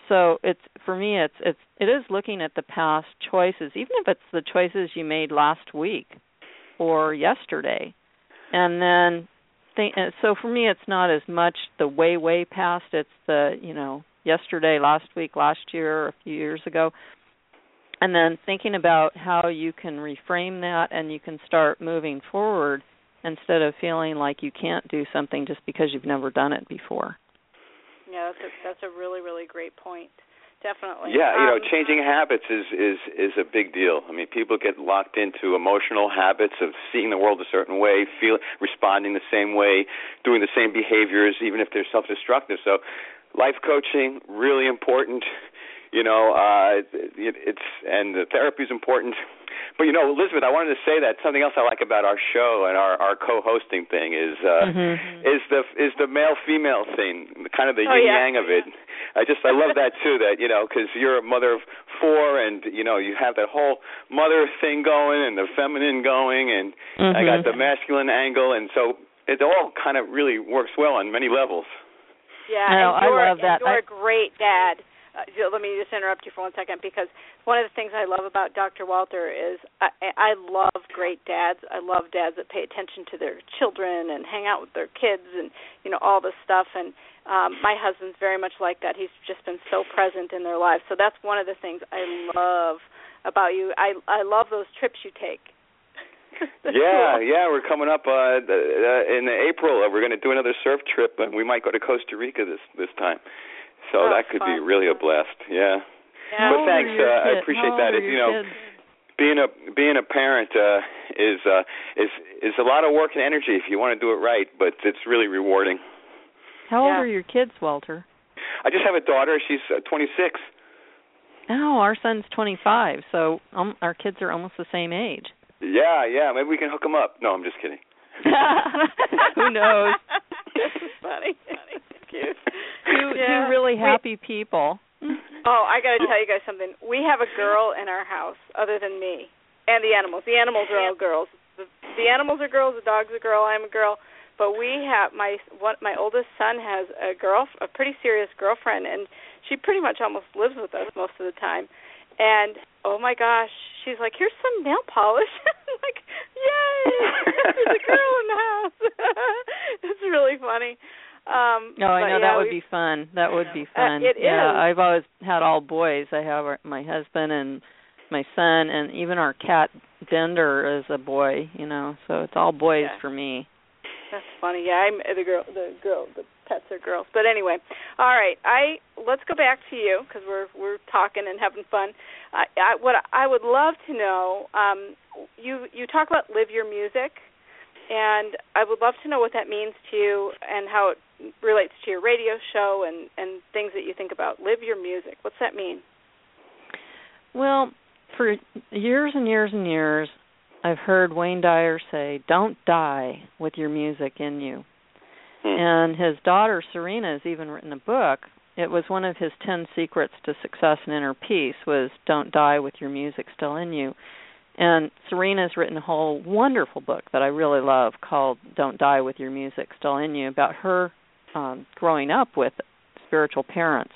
So it's for me it's it's it is looking at the past choices even if it's the choices you made last week or yesterday and then think uh, so for me it's not as much the way way past it's the you know yesterday last week last year a few years ago and then thinking about how you can reframe that and you can start moving forward instead of feeling like you can't do something just because you've never done it before yeah that's a, that's a really really great point definitely. Yeah, you know, um, changing habits is is is a big deal. I mean, people get locked into emotional habits of seeing the world a certain way, feel responding the same way, doing the same behaviors, even if they're self-destructive. So, life coaching really important. You know, uh, it, it's and the therapy is important. But you know, Elizabeth, I wanted to say that something else I like about our show and our our co-hosting thing is uh mm-hmm. is the is the male female thing, kind of the oh, yin yeah. yang of it. I just I love that too. That you know, because you're a mother of four, and you know you have that whole mother thing going and the feminine going, and mm-hmm. I got the masculine angle, and so it all kind of really works well on many levels. Yeah, no, and you're, I love that. You're I, a great dad. Uh, let me just interrupt you for one second because one of the things I love about Dr. Walter is I, I love great dads. I love dads that pay attention to their children and hang out with their kids and you know all this stuff. And um, my husband's very much like that. He's just been so present in their lives. So that's one of the things I love about you. I I love those trips you take. <laughs> yeah, yeah, we're coming up uh, uh in April. We're going to do another surf trip, and we might go to Costa Rica this this time. So oh, that could fun. be really a blast. Yeah. Yeah. But thanks. Uh, I appreciate that. It, you know, kids? being a being a parent uh, is uh, is is a lot of work and energy if you want to do it right, but it's really rewarding. How old are your kids, Walter? I just have a daughter. She's uh, 26. Oh, our son's 25, so um, our kids are almost the same age. Yeah, yeah. Maybe we can hook them up. No, I'm just kidding. <laughs> Who knows? <laughs> funny. funny. Cute. Two, Yeah. two really We- happy people. Oh, I got to tell you guys something. We have a girl in our house other than me and the animals. The animals are all girls. The, the animals are girls. The dog's a girl. I'm a girl. But we have my what my oldest son has a girl, a pretty serious girlfriend, and she pretty much almost lives with us most of the time. And oh my gosh, she's like, "Here's some nail polish." <laughs> I'm like, "Yay! There's a girl in the house." <laughs> it's really funny. Um, no, I know yeah, that would be fun. That would be Uh, fun. it yeah, is. I've always had all boys. I have our- my husband and my son, and even our cat Bender is a boy. You know, so it's all boys Yeah. for me. That's funny. Yeah, I'm the girl. The girl. The pets are girls. But anyway, all right. I let's go back to you because we're we're talking and having fun. I, I, what I would love to know. Um, you you talk about live your music, and I would love to know what that means to you and how it relates to your radio show and and things that you think about. Live your music. What's that mean? Well, for years and years and years, I've heard Wayne Dyer say, "Don't die with your music in you." Hmm. And his daughter Serena has even written a book. It was one of his 10 secrets to success and inner peace was don't die with your music still in you. And Serena's written a whole wonderful book that I really love called Don't Die with Your Music Still in You about her um growing up with spiritual parents.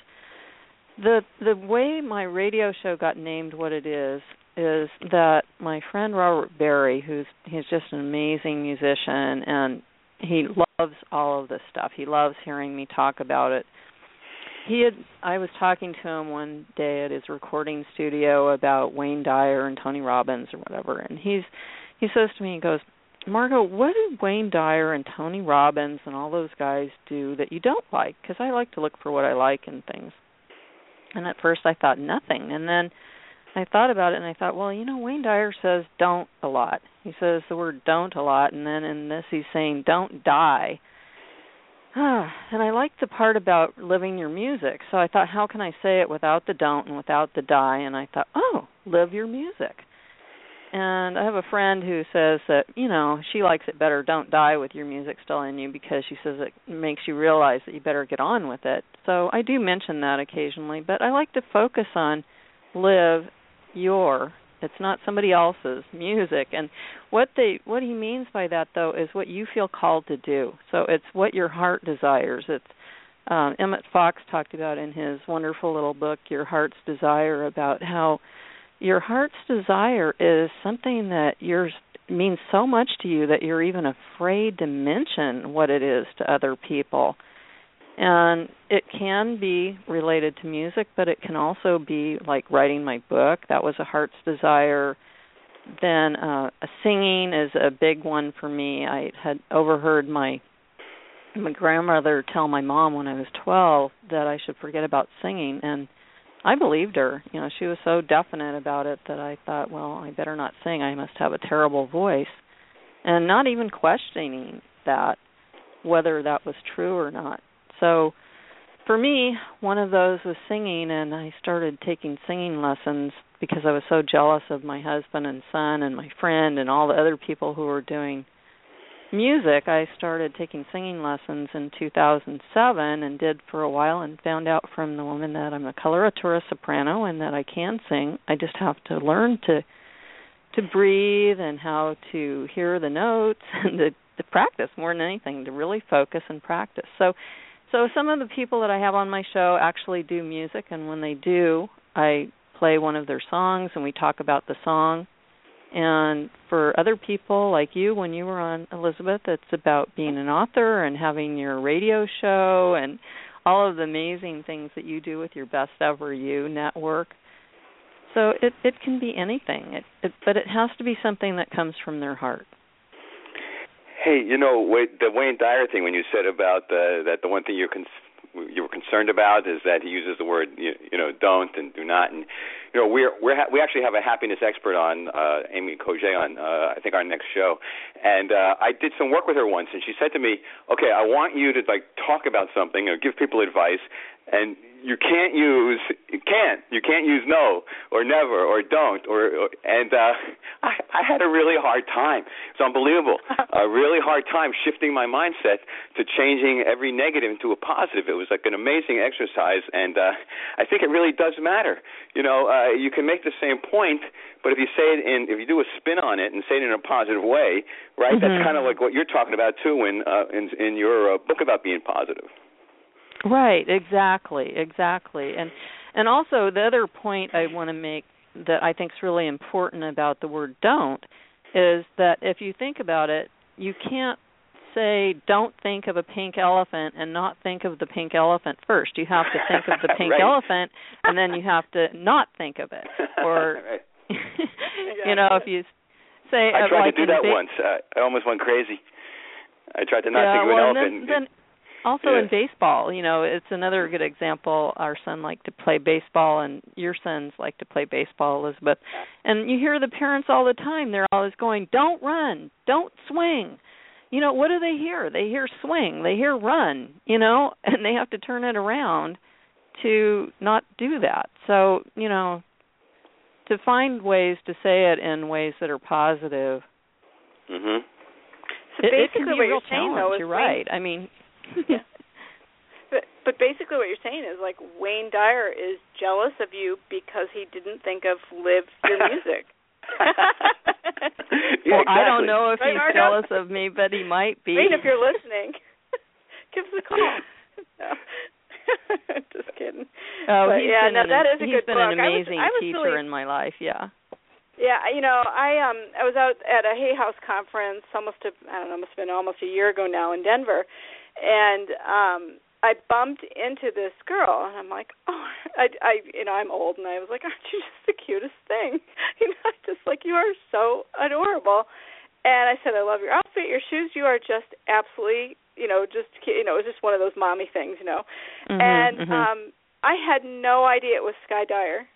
The the way my radio show got named what it is is that my friend Robert Berry, who's he's just an amazing musician and he loves all of this stuff. He loves hearing me talk about it. He had I was talking to him one day at his recording studio about Wayne Dyer and Tony Robbins or whatever and he's he says to me he goes, "Margaux, what did Wayne Dyer and Tony Robbins and all those guys do that you don't like?" Cuz I like to look for what I like in things. And at first I thought nothing and then I thought about it and I thought, well, you know, Wayne Dyer says don't a lot. He says the word don't a lot and then in this he's saying don't die. Ah, and I like the part about living your music. So I thought how can I say it without the don't and without the die and I thought, "Oh, live your music." And I have a friend who says that, you know, she likes it better don't die with your music still in you because she says it makes you realize that you better get on with it. So I do mention that occasionally, but I like to focus on live your it's not somebody else's music. And what they what he means by that though is what you feel called to do. So it's what your heart desires. It's um emmet fox talked about in his wonderful little book your heart's desire about how your heart's desire is something that yours means so much to you that you're even afraid to mention what it is to other people and it can be related to music but it can also be like writing my book. That was a heart's desire. Then uh singing is a big one for me. I had overheard my my grandmother tell my mom when i was 12 that i should forget about singing and i believed her. You know she was so definite about it that i thought well i better not sing. I must have a terrible voice. And not even questioning that whether that was true or not so for me, one of those was singing, and I started taking singing lessons because I was so jealous of my husband and son and my friend and all the other people who were doing music. I started taking singing lessons in 2007 and did for a while and found out from the woman that I'm a coloratura soprano and that I can sing. I just have to learn to to breathe and how to hear the notes <laughs> and to, to practice more than anything to really focus and practice. So so some of the people that I have on my show actually do music and when they do, I play one of their songs and we talk about the song. And for other people like you when you were on Elizabeth, it's about being an author and having your radio show and all of the amazing things that you do with your Best Ever You network. So it it can be anything. It, it but it has to be something that comes from their heart. Hey, you know wait, the Wayne Dyer thing when you said about the, that the one thing you're con- you were concerned about is that he uses the word you, you know don't and do not. And you know we're we're ha- we actually have a happiness expert on uh Amy Coget on uh I think our next show. And uh I did some work with her once and she said to me okay I want you to like talk about something or give people advice. And you can't use can't you can't use no or never or don't or, or and uh I I had a really hard time. It's unbelievable. <laughs> a really hard time shifting my mindset to changing every negative into a positive. It was like an amazing exercise and uh I think it really does matter. You know, uh you can make the same point, but if you say it in if you do a spin on it and say it in a positive way, right? Mm-hmm. That's kind of like what you're talking about too in uh in in your uh, book about being positive. Right, exactly, exactly. And and also the other point I want to make that I think is really important about the word don't is that if you think about it, you can't say don't think of a pink elephant and not think of the pink elephant first. You have to think of the <laughs> pink right. elephant and then you have to not think of it. <laughs> Or right. <laughs> you know, if you say I uh, tried like to do that once. I almost went crazy. I tried to not yeah, think of an well, elephant. Then, then also Yeah. in baseball, you know, it's another good example. Our son liked to play baseball, and your sons like to play baseball, Elizabeth. And you hear the parents all the time; they're always going, "Don't run, don't swing." You know, what do they hear? They hear swing, they hear run. You know, <laughs> and they have to turn it around to not do that. So, you know, to find ways to say it in ways that are positive. Mhm. So it, it can basically, be what a real you're saying challenge. though is You're right. I mean, <laughs> But but basically, what you're saying is like Wayne Dyer is jealous of you because he didn't think of live your <laughs> music. Yeah, <laughs> well, I don't know if Right, he's Margaux? jealous of me, but he might be. Wayne, if you're listening, give us a call. No. Just kidding. Oh, But he's yeah, been no, an, that is a he's good been book. an I was- amazing I was teacher really- in my life. Yeah. Yeah, you know, I um I was out at a Hay House conference almost a I don't know, must have been almost a year ago now in Denver, and um I bumped into this girl and I'm like, <laughs> oh, I I you know I'm old and I was like, <laughs> aren't you just the cutest thing? <laughs> You know, just like you are so adorable. And I said, I love your outfit, your shoes. You are just absolutely, you know, just you know, it was just one of those mommy things, you know. Mhm, and mhm. um I had no idea it was Skye Dyer.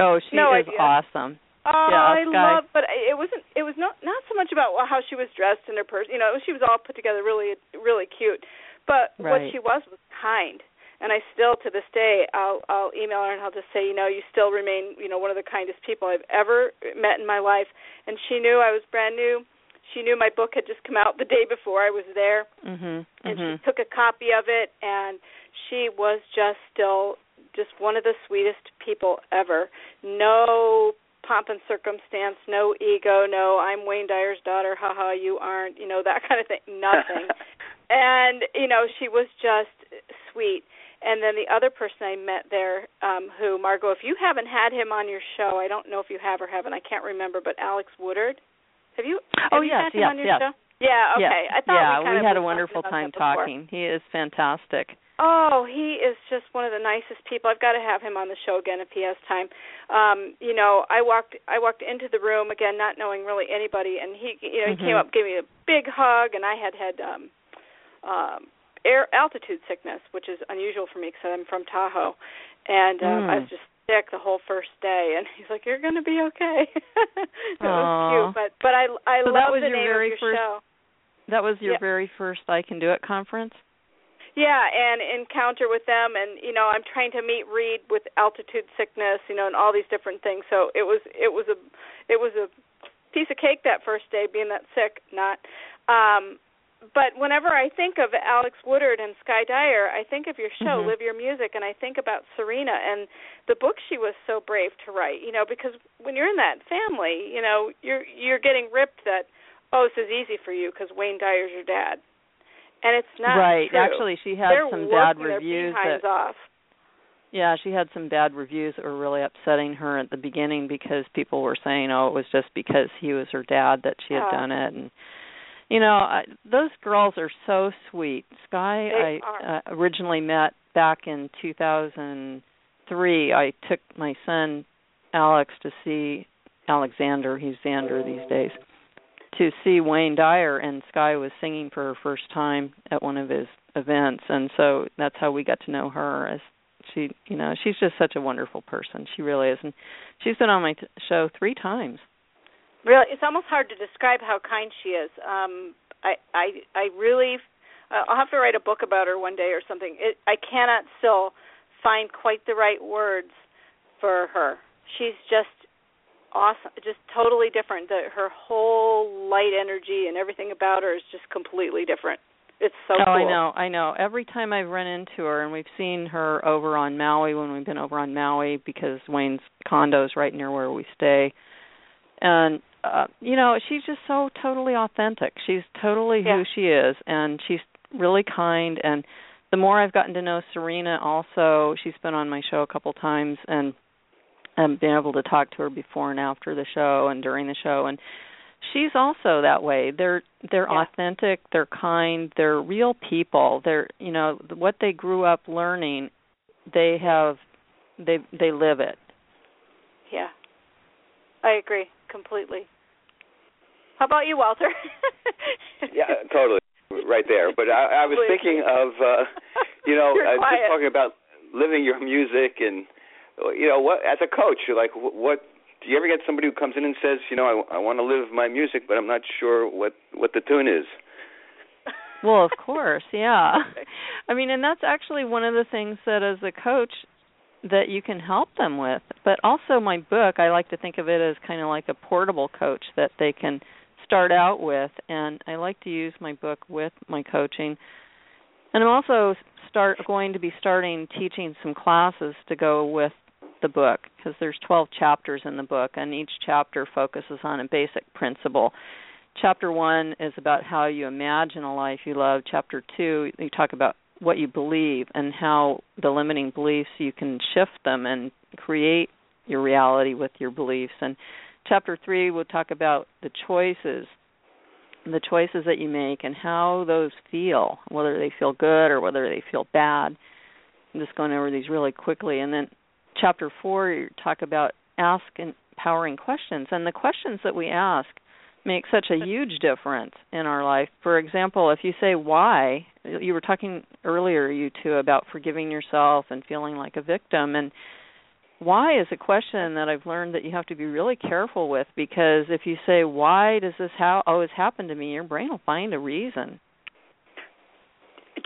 oh, she no is idea. awesome. Oh, Yeah, I Skye. love, but it wasn't. It was not not so much about how she was dressed and her person. You know, she was all put together, really, really cute. But what she was was kind, and I still, to this day, I'll I'll email her and I'll just say, you know, you still remain, you know, one of the kindest people I've ever met in my life. And she knew I was brand new. She knew my book had just come out the day before I was there Mhm. and Mhm. she took a copy of it and she was just still just one of the sweetest people ever no pomp and circumstance no ego no i'm wayne dyer's daughter haha you aren't you know that kind of thing nothing <laughs> and you know she was just sweet and then the other person i met there um who margaux if you haven't had him on your show i don't know if you have or haven't i can't remember but alex woodard have you have Oh, you yes, had him yes, on your yes. show yeah okay Yes. i thought yeah, we, of had a wonderful time talking. He is fantastic. Oh, he is just one of the nicest people. I've got to have him on the show again if he has time. Um, you know, I walked I walked into the room again not knowing really anybody and he you know, he came Mhm. up gave me a big hug and I had had um um air altitude sickness, which is unusual for me because I'm from Tahoe. And um I Mm. was just sick the whole first day and he's like you're going to be okay. <laughs> that was cute, but but I I So that love was the your name very of your first- show. That was your Yeah. very first I Can Do It conference? Yeah, and encounter with them, and you know, I'm trying to meet Reid with altitude sickness, you know, and all these different things. So it was it was a it was a piece of cake that first day, being that sick. Not, um, but whenever I think of Alex Woodard and Skye Dyer, I think of your show, Mhm. Live Your Music, and I think about Serena and the book she was so brave to write. You know, because when you're in that family, you know, you're you're getting ripped that oh, this is easy for you because Wayne Dyer's your dad, and it's not right. true. Actually, she had They're some bad reviews that off. Yeah, she had some bad reviews that were really upsetting her at the beginning because people were saying, "Oh, it was just because he was her dad that she had done it." And you know, I, those girls are so sweet. Skye, They I are. uh, originally met back in 2003. I took my son Alex to see Alexander. He's Xander these days. To see Wayne Dyer, and Skye was singing for her first time at one of his events, and so that's how we got to know her. As she you know she's just such a wonderful person she really is and she's been on my t- show three times Really, it's almost hard to describe how kind she is. Um, I, I, I really, uh, I'll have to write a book about her one day or something. It, I cannot still find quite the right words for her. She's just awesome, just totally different. The, her whole light energy and everything about her is just completely different. It's so oh, cool. I know, I know. Every time I've run into her, and we've seen her over on Maui when we've been over on Maui because Wayne's condo is right near where we stay, and uh, you know, she's just so totally authentic. She's totally yeah. who she is, and she's really kind. And the more I've gotten to know Serena, also, she's been on my show a couple times, and I've been able to talk to her before and after the show and during the show, and she's also that way. They're they're yeah. authentic, they're kind, they're real people. They're you know what they grew up learning, they have they they live it. Yeah. I agree completely. How about you, Walter? <laughs> yeah, totally, right there. But I, I was thinking of, uh, you know, <laughs> uh, just talking about living your music and, you know, what as a coach, you're like what do you ever get somebody who comes in and says, you know, I, I want to live my music, but I'm not sure what what the tune is. <laughs> Well, of course, yeah. I mean, and that's actually one of the things that as a coach that you can help them with. But also my book, I like to think of it as kind of like a portable coach that they can start out with and I like to use my book with my coaching. And I'm also start going to be starting teaching some classes to go with the book because there's 12 chapters in the book and each chapter focuses on a basic principle. Chapter 1 is about how you imagine a life you love. Chapter 2 you talk about what you believe and how the limiting beliefs you can shift them and create your reality with your beliefs and chapter 3 we'll talk about the choices the choices that you make and how those feel whether they feel good or whether they feel bad i'm just going over these really quickly and then chapter 4 you talk about ask empowering questions and the questions that we ask make such a huge difference in our life. For example, if you say why, you were talking earlier you two about forgiving yourself and feeling like a victim and why is a question that I've learned that you have to be really careful with because if you say why does this how always happen to me, your brain will find a reason.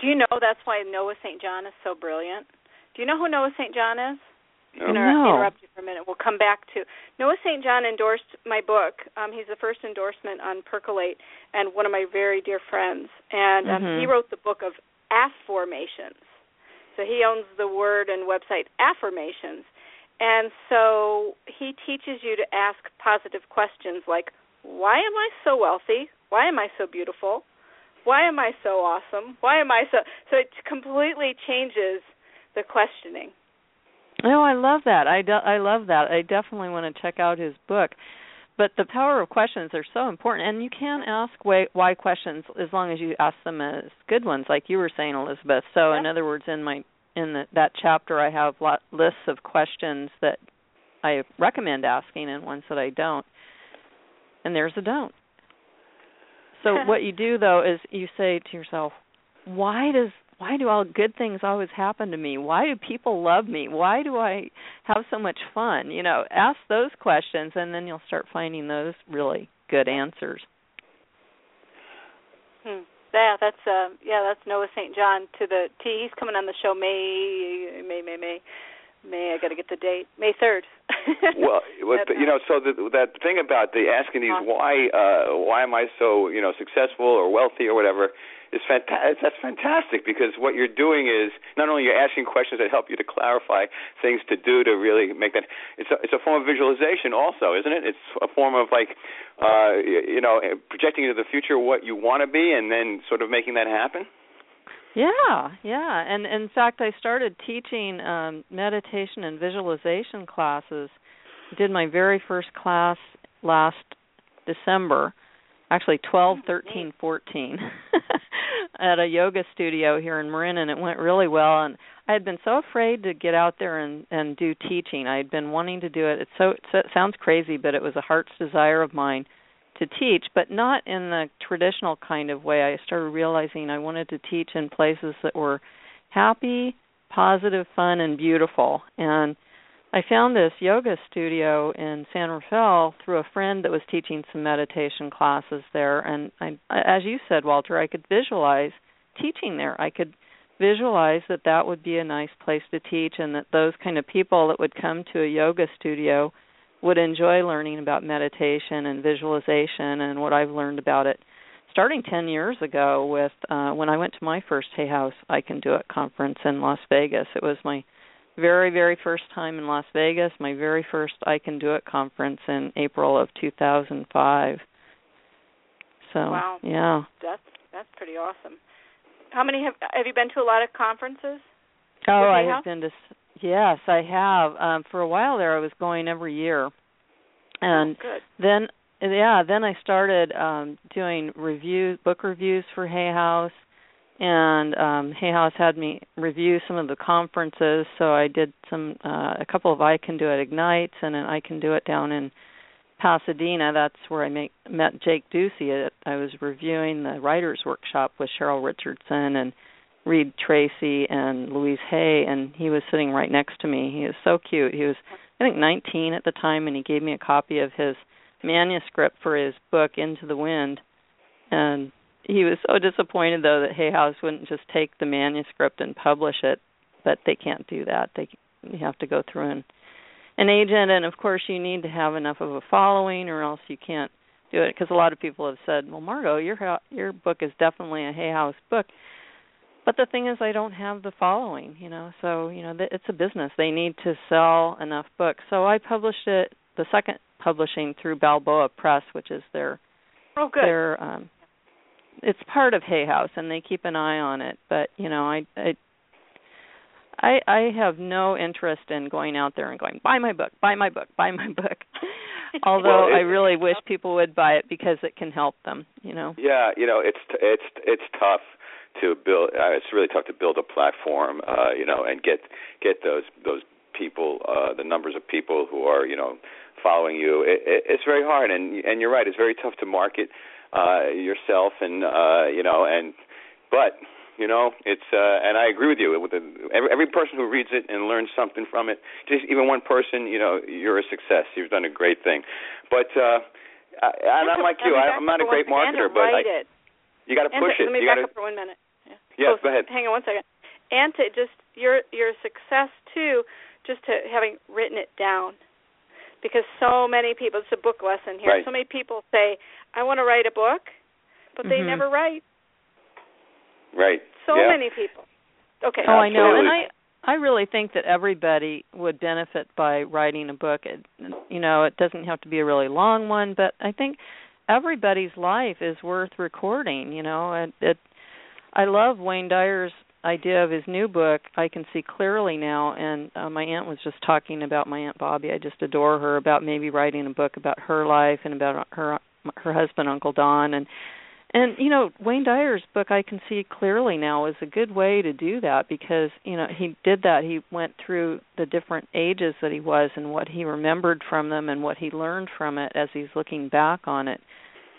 Do you know that's why Noah St. John is so brilliant? Do you know who Noah St. John is? No. Inter- no. interrupt you for a minute. We'll come back to Noah St. John endorsed my book. Um, he's the first endorsement on Percolate, and one of my very dear friends. And um, mm-hmm. he wrote the book of afformations. So he owns the word and website afformations. And so he teaches you to ask positive questions like, "Why am I so wealthy? Why am I so beautiful? Why am I so awesome? Why am I so?" So it completely changes the questioning. Oh, I love that. I, I love that. I definitely want to check out his book. But the power of questions are so important, and you can ask why, why questions as long as you ask them as good ones, like you were saying, Elizabeth. So, yeah. in other words, in my in the, that chapter, I have lot, lists of questions that I recommend asking, and ones that I don't. And there's a don't. So <laughs> what you do though is you say to yourself, why does why do all good things always happen to me? Why do people love me? Why do I have so much fun? You know, ask those questions and then you'll start finding those really good answers. Hmm. Yeah, that's uh yeah, that's Noah St. John to the T. He's coming on the show May May May May May. I got to get the date. May third. <laughs> well, with, you know, so the, that thing about the asking these why uh why am I so you know successful or wealthy or whatever is fantastic. That's fantastic because what you're doing is not only you're asking questions that help you to clarify things to do to really make that. It's a, it's a form of visualization also, isn't it? It's a form of like, uh, you know, projecting into the future what you want to be and then sort of making that happen. Yeah, yeah. And in fact, I started teaching um meditation and visualization classes. Did my very first class last December. Actually 12, 13, 14 <laughs> at a yoga studio here in Marin and it went really well and I had been so afraid to get out there and and do teaching. I had been wanting to do it. It's so it sounds crazy, but it was a heart's desire of mine to teach, but not in the traditional kind of way. I started realizing I wanted to teach in places that were happy, positive, fun, and beautiful. And I found this yoga studio in San Rafael through a friend that was teaching some meditation classes there. And I, as you said, Walter, I could visualize teaching there. I could visualized that that would be a nice place to teach and that those kind of people that would come to a yoga studio would enjoy learning about meditation and visualization and what I've learned about it starting 10 years ago with uh when I went to my first Hay House I Can Do It conference in Las Vegas. It was my very very first time in Las Vegas, my very first I Can Do It conference in April of 2005. So, wow. yeah. That's that's pretty awesome. How many have have you been to a lot of conferences? Oh, I have been to yes, I have. Um for a while there I was going every year. And oh, then yeah, then I started um doing reviews, book reviews for Hay House and um Hay House had me review some of the conferences, so I did some uh a couple of I Can Do It Ignites and an I Can Do It down in Pasadena. That's where I make, met Jake Ducey. I was reviewing the writers workshop with Cheryl Richardson and Reid Tracy and Louise Hay and he was sitting right next to me. He was so cute. He was I think 19 at the time and he gave me a copy of his manuscript for his book Into the Wind and he was so disappointed though that Hay House wouldn't just take the manuscript and publish it, but they can't do that. They you have to go through an an agent and of course you need to have enough of a following or else you can't do it because a lot of people have said, "Well, Margaux, your your book is definitely a Hay House book." But the thing is I don't have the following, you know. So, you know, it's a business. They need to sell enough books. So I published it the second publishing through Balboa Press, which is their oh, good. their um it's part of Hay House and they keep an eye on it. But you know, I I I, I have no interest in going out there and going buy my book, buy my book, buy my book. <laughs> Although well, it, I really wish people would buy it because it can help them. You know. Yeah, you know, it's it's it's tough to build. Uh, it's really tough to build a platform, uh, you know, and get get those those people, uh, the numbers of people who are you know following you. It, it, it's very hard, and and you're right. It's very tough to market uh yourself and uh you know and but you know it's uh and I agree with you with the, every every person who reads it and learns something from it just even one person you know you're a success. You've done a great thing. But uh I, and I'm like you. I, I'm not a great marketer but I, it. you got to push it. let me you back gotta, up for one minute. Yeah, yeah oh, go ahead. hang on one second. And to just your your success too just to having written it down because so many people it's a book lesson here right. so many people say i want to write a book but they mm-hmm. never write. Right. So yeah. many people. Okay. Oh i know. And i i really think that everybody would benefit by writing a book. It you know it doesn't have to be a really long one but i think everybody's life is worth recording you know? And it i love wayne dyer's idea of his new book i can see clearly now and uh, my aunt was just talking about my aunt bobby. I just adore her about maybe writing a book about her life and about her her husband uncle don and and you know wayne dyer's book i can see clearly now is a good way to do that because you know he did that. He went through the different ages that he was and what he remembered from them and what he learned from it as he's looking back on it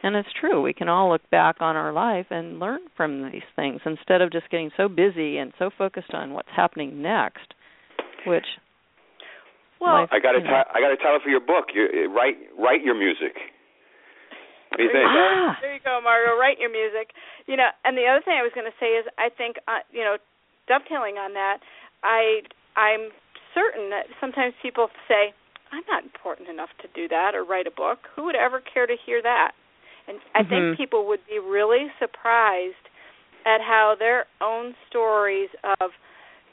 and it's true. We can all look back on our life and learn from these things instead of just getting so busy and so focused on what's happening next. Which, well, I got a t- I got a title for your book. You write write your music. What do you there think? You ah. There you go, Margaux. Write your music. You know, and the other thing I was going to say is, I think, uh, you know, dovetailing on that, I I'm certain that sometimes people say, I'm not important enough to do that or write a book. Who would ever care to hear that? And I mm-hmm. think people would be really surprised at how their own stories of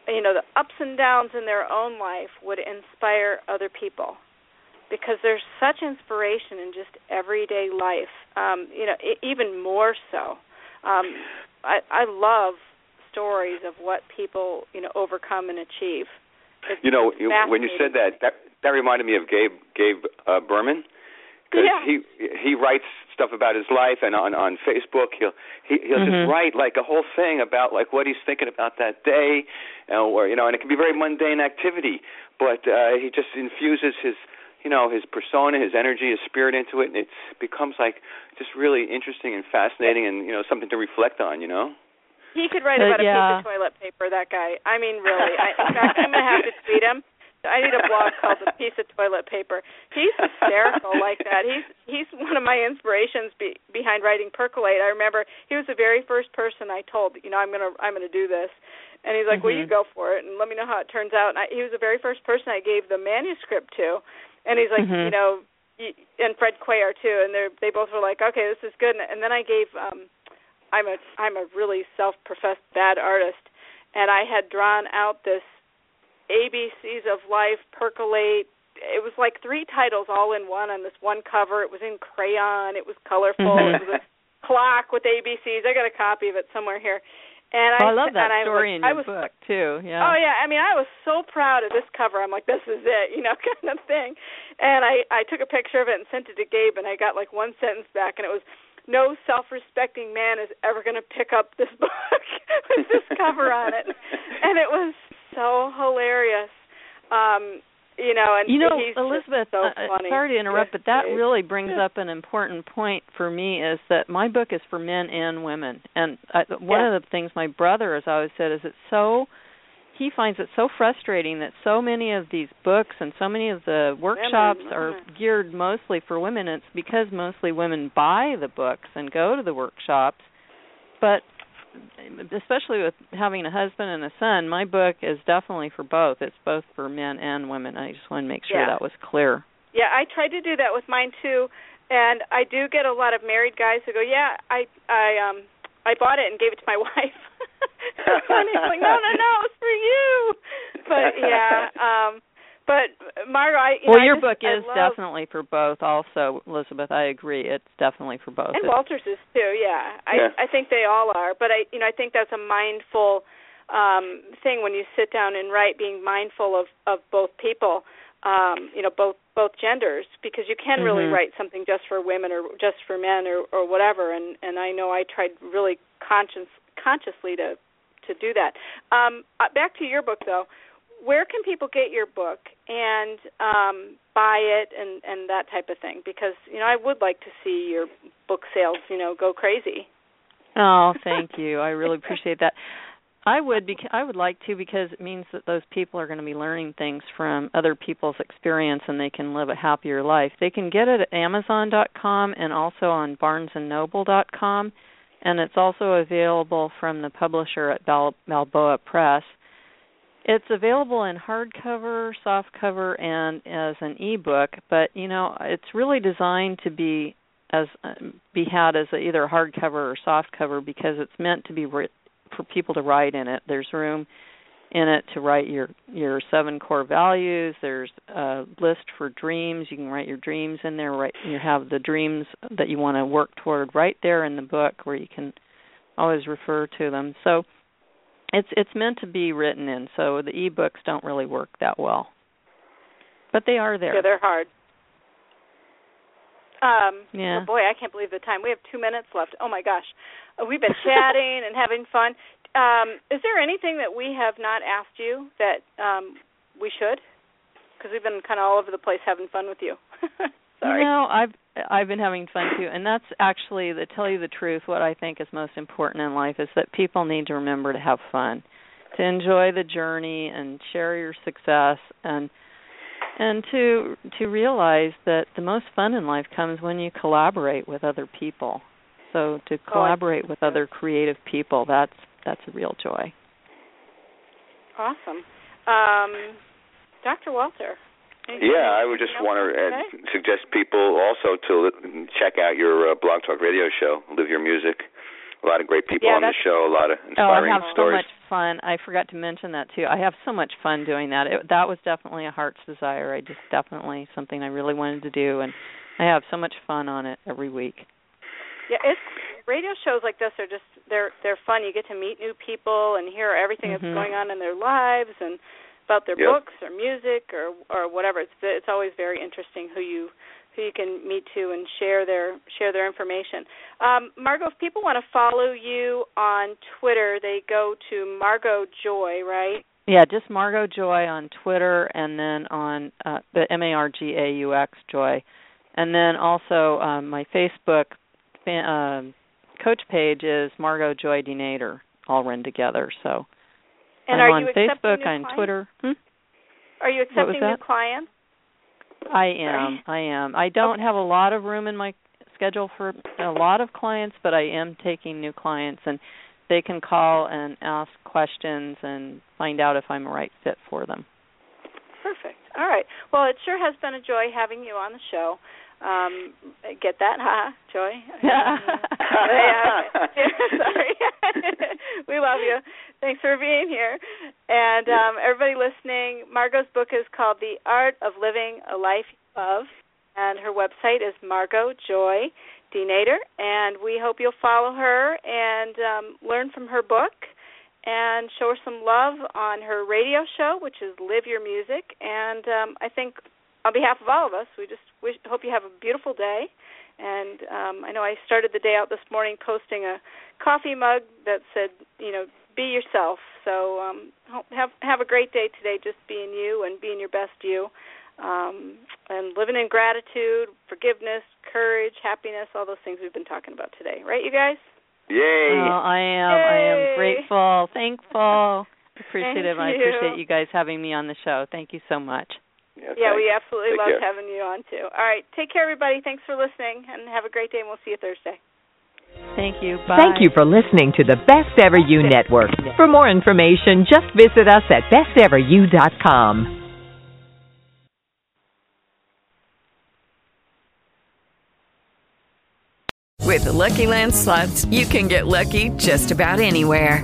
you know the ups and downs in their own life would inspire other people. Because there's such inspiration in just everyday life um you know I- even more so. Um i i love stories of what people you know overcome and achieve. It's, you know when you said that that that reminded me of gabe gabe uh, berman. Because yeah. he he writes stuff about his life and on on Facebook he'll he he'll mm-hmm. just write like a whole thing about like what he's thinking about that day and or you know and it can be very mundane activity but uh he just infuses his you know his persona his energy his spirit into it and it becomes like just really interesting and fascinating and you know something to reflect on you know he could write uh, about yeah. a piece of toilet paper that guy i mean really I, in fact i'm going to have to tweet him I need a blog called "The Piece of Toilet Paper." He's hysterical like that. He's he's one of my inspirations be, behind writing Percolate. I remember he was the very first person I told, you know, I'm gonna I'm gonna do this, and he's like, mm-hmm. "Well, you go for it, and let me know how it turns out." And I, he was the very first person I gave the manuscript to, and he's like, mm-hmm. you know, and Fred Cuellar too, and they they both were like, "Okay, this is good." And then I gave um I'm a I'm a really self-professed bad artist, and I had drawn out this ABCs of Life percolate. It was like three titles all in one on this one cover. It was in crayon. It was colorful. Mm-hmm. It was a clock with ABCs. I got a copy of it somewhere here. And oh, I, I love that story I, in I your was, book too. Yeah. Oh yeah, I mean I was so proud of this cover. I'm like, this is it, you know, <laughs> kind of thing. And I I took a picture of it and sent it to Gabe, and I got like one sentence back, and it was, no self-respecting man is ever going to pick up this <laughs> book with this cover on it, and it was so hilarious. Um, you know, and you know, he's Elizabeth. so uh, funny. sorry to interrupt, but that really brings up an important point for me. Is that my book is for men and women, and I, one Yeah. of the things my brother has always said is it's so. He finds it so frustrating that so many of these books and so many of the workshops Women, are women. geared mostly for women. It's because mostly women buy the books and go to the workshops, but especially with having a husband and a son, my book is definitely for both. It's both for men and women. I just want to make sure Yeah. that was clear. Yeah, I tried to do that with mine too, and I do get a lot of married guys who go, "Yeah, I I um I bought it and gave it to my <laughs> wife." <laughs> and he's like, "No, no, no, it's for you." But yeah, <laughs> um but Margaux, I you well, know, I your just, book is love, definitely for both. Also, Elizabeth, I agree. It's definitely for both. and It's- Walters is too. Yeah, I Yeah. I think they all are. But I you know I think that's a mindful um thing when you sit down and write, being mindful of of both people. Um, you know, both both genders, because you can really Mhm. write something just for women or just for men or or whatever. And and I know I tried really conscious consciously to to do that. Um, uh, back to your book though where can people get your book and um buy it and and that type of thing because you know I would like to see your book sales you know go crazy Oh, thank <laughs> you. I really appreciate that. I would bec- I would like to because it means that those people are going to be learning things from other people's experience and they can live a happier life. They can get it at amazon.com and also on barnesandnoble.com and it's also available from the publisher at Bal- Balboa Press. It's available in hardcover, softcover, and as an ebook. But you know, it's really designed to be as be had as a, either hardcover or softcover because it's meant to be for people to write in it. There's room in it to write your your seven core values. There's a list for dreams. You can write your dreams in there. Right, you have the dreams that you want to work toward right there in the book, where you can always refer to them. So it's it's meant to be written in. So the ebooks don't really work that well, but they are there. yeah they're hard. Um Yeah. oh boy I can't believe the time. We have 2 minutes left. Oh my gosh. Uh, we've been chatting and having fun. Um is there anything that we have not asked you that um we should? Because we've been kind of all over the place having fun with you <laughs> sorry You know, I've I've been having fun too, and that's actually to tell you the truth. What I think is most important in life is that people need to remember to have fun, to enjoy the journey and share your success, and and to to realize that the most fun in life comes when you collaborate with other people. So to collaborate with other creative people, that's that's a real joy. awesome um Dr. Walter Yeah, I would just anything want to else uh, suggest people also to li- check out your uh, Blog Talk Radio show, Live Your Music. A lot of great people Yeah, on the show, a lot of inspiring stories. Oh, I inspiring have so much fun. I forgot to mention that too. I have so much fun doing that. It, that was definitely a heart's desire. I just definitely something I really wanted to do, and I have so much fun on it every week. Yeah, it's radio shows like this are just they're they're fun. You get to meet new people and hear everything Mhm. that's going on in their lives and about their Yep. books or music or or whatever. It's it's always very interesting who you who you can meet to and share their share their information. Um, Margaux, if people want to follow you on Twitter, they go to Margaux Joy, right? Yeah, just Margaux Joy on Twitter, and then on uh, the M A R G A U X Joy, and then also um, my Facebook fan, um, coach page is Margaux Joy DeNador, all run together. So And I'm are on Facebook, on clients? Twitter. Hmm? Are you accepting new clients? I am. <laughs> I am. I don't okay. have a lot of room in my schedule for a lot of clients, but I am taking new clients and they can call and ask questions and find out if I'm a right fit for them. Perfect. All right. Well, it sure has been a joy having you on the show. Um, get that, huh, Joy? <laughs> <laughs> Sorry. <laughs> we love you. Thanks for being here. And um, everybody listening, Margaux's book is called The Art of Living a Life of, and her website is Margaux Joy DeNador. And we hope you'll follow her and um, learn from her book and show her some love on her radio show, which is Live Your Music. And um, I think on behalf of all of us, we just wish, hope you have a beautiful day. And um, I know I started the day out this morning posting a coffee mug that said, you know, be yourself. So um, have have a great day today, just being you and being your best you, um, and living in gratitude, forgiveness, courage, happiness, all those things we've been talking about today. Right, you guys? Yay! Oh, I am. Yay. I am grateful, thankful, <laughs> appreciative. I appreciate you guys having me on the show. Thank you so much. Yeah, yeah we absolutely love having you on too. All right, take care, everybody. Thanks for listening, and have a great day. And we'll see you Thursday. Thank you. Bye. Thank you for listening to the Best Ever You Network. For more information, just visit us at besteveryou.com. With the Lucky Land slots, you can get lucky just about anywhere.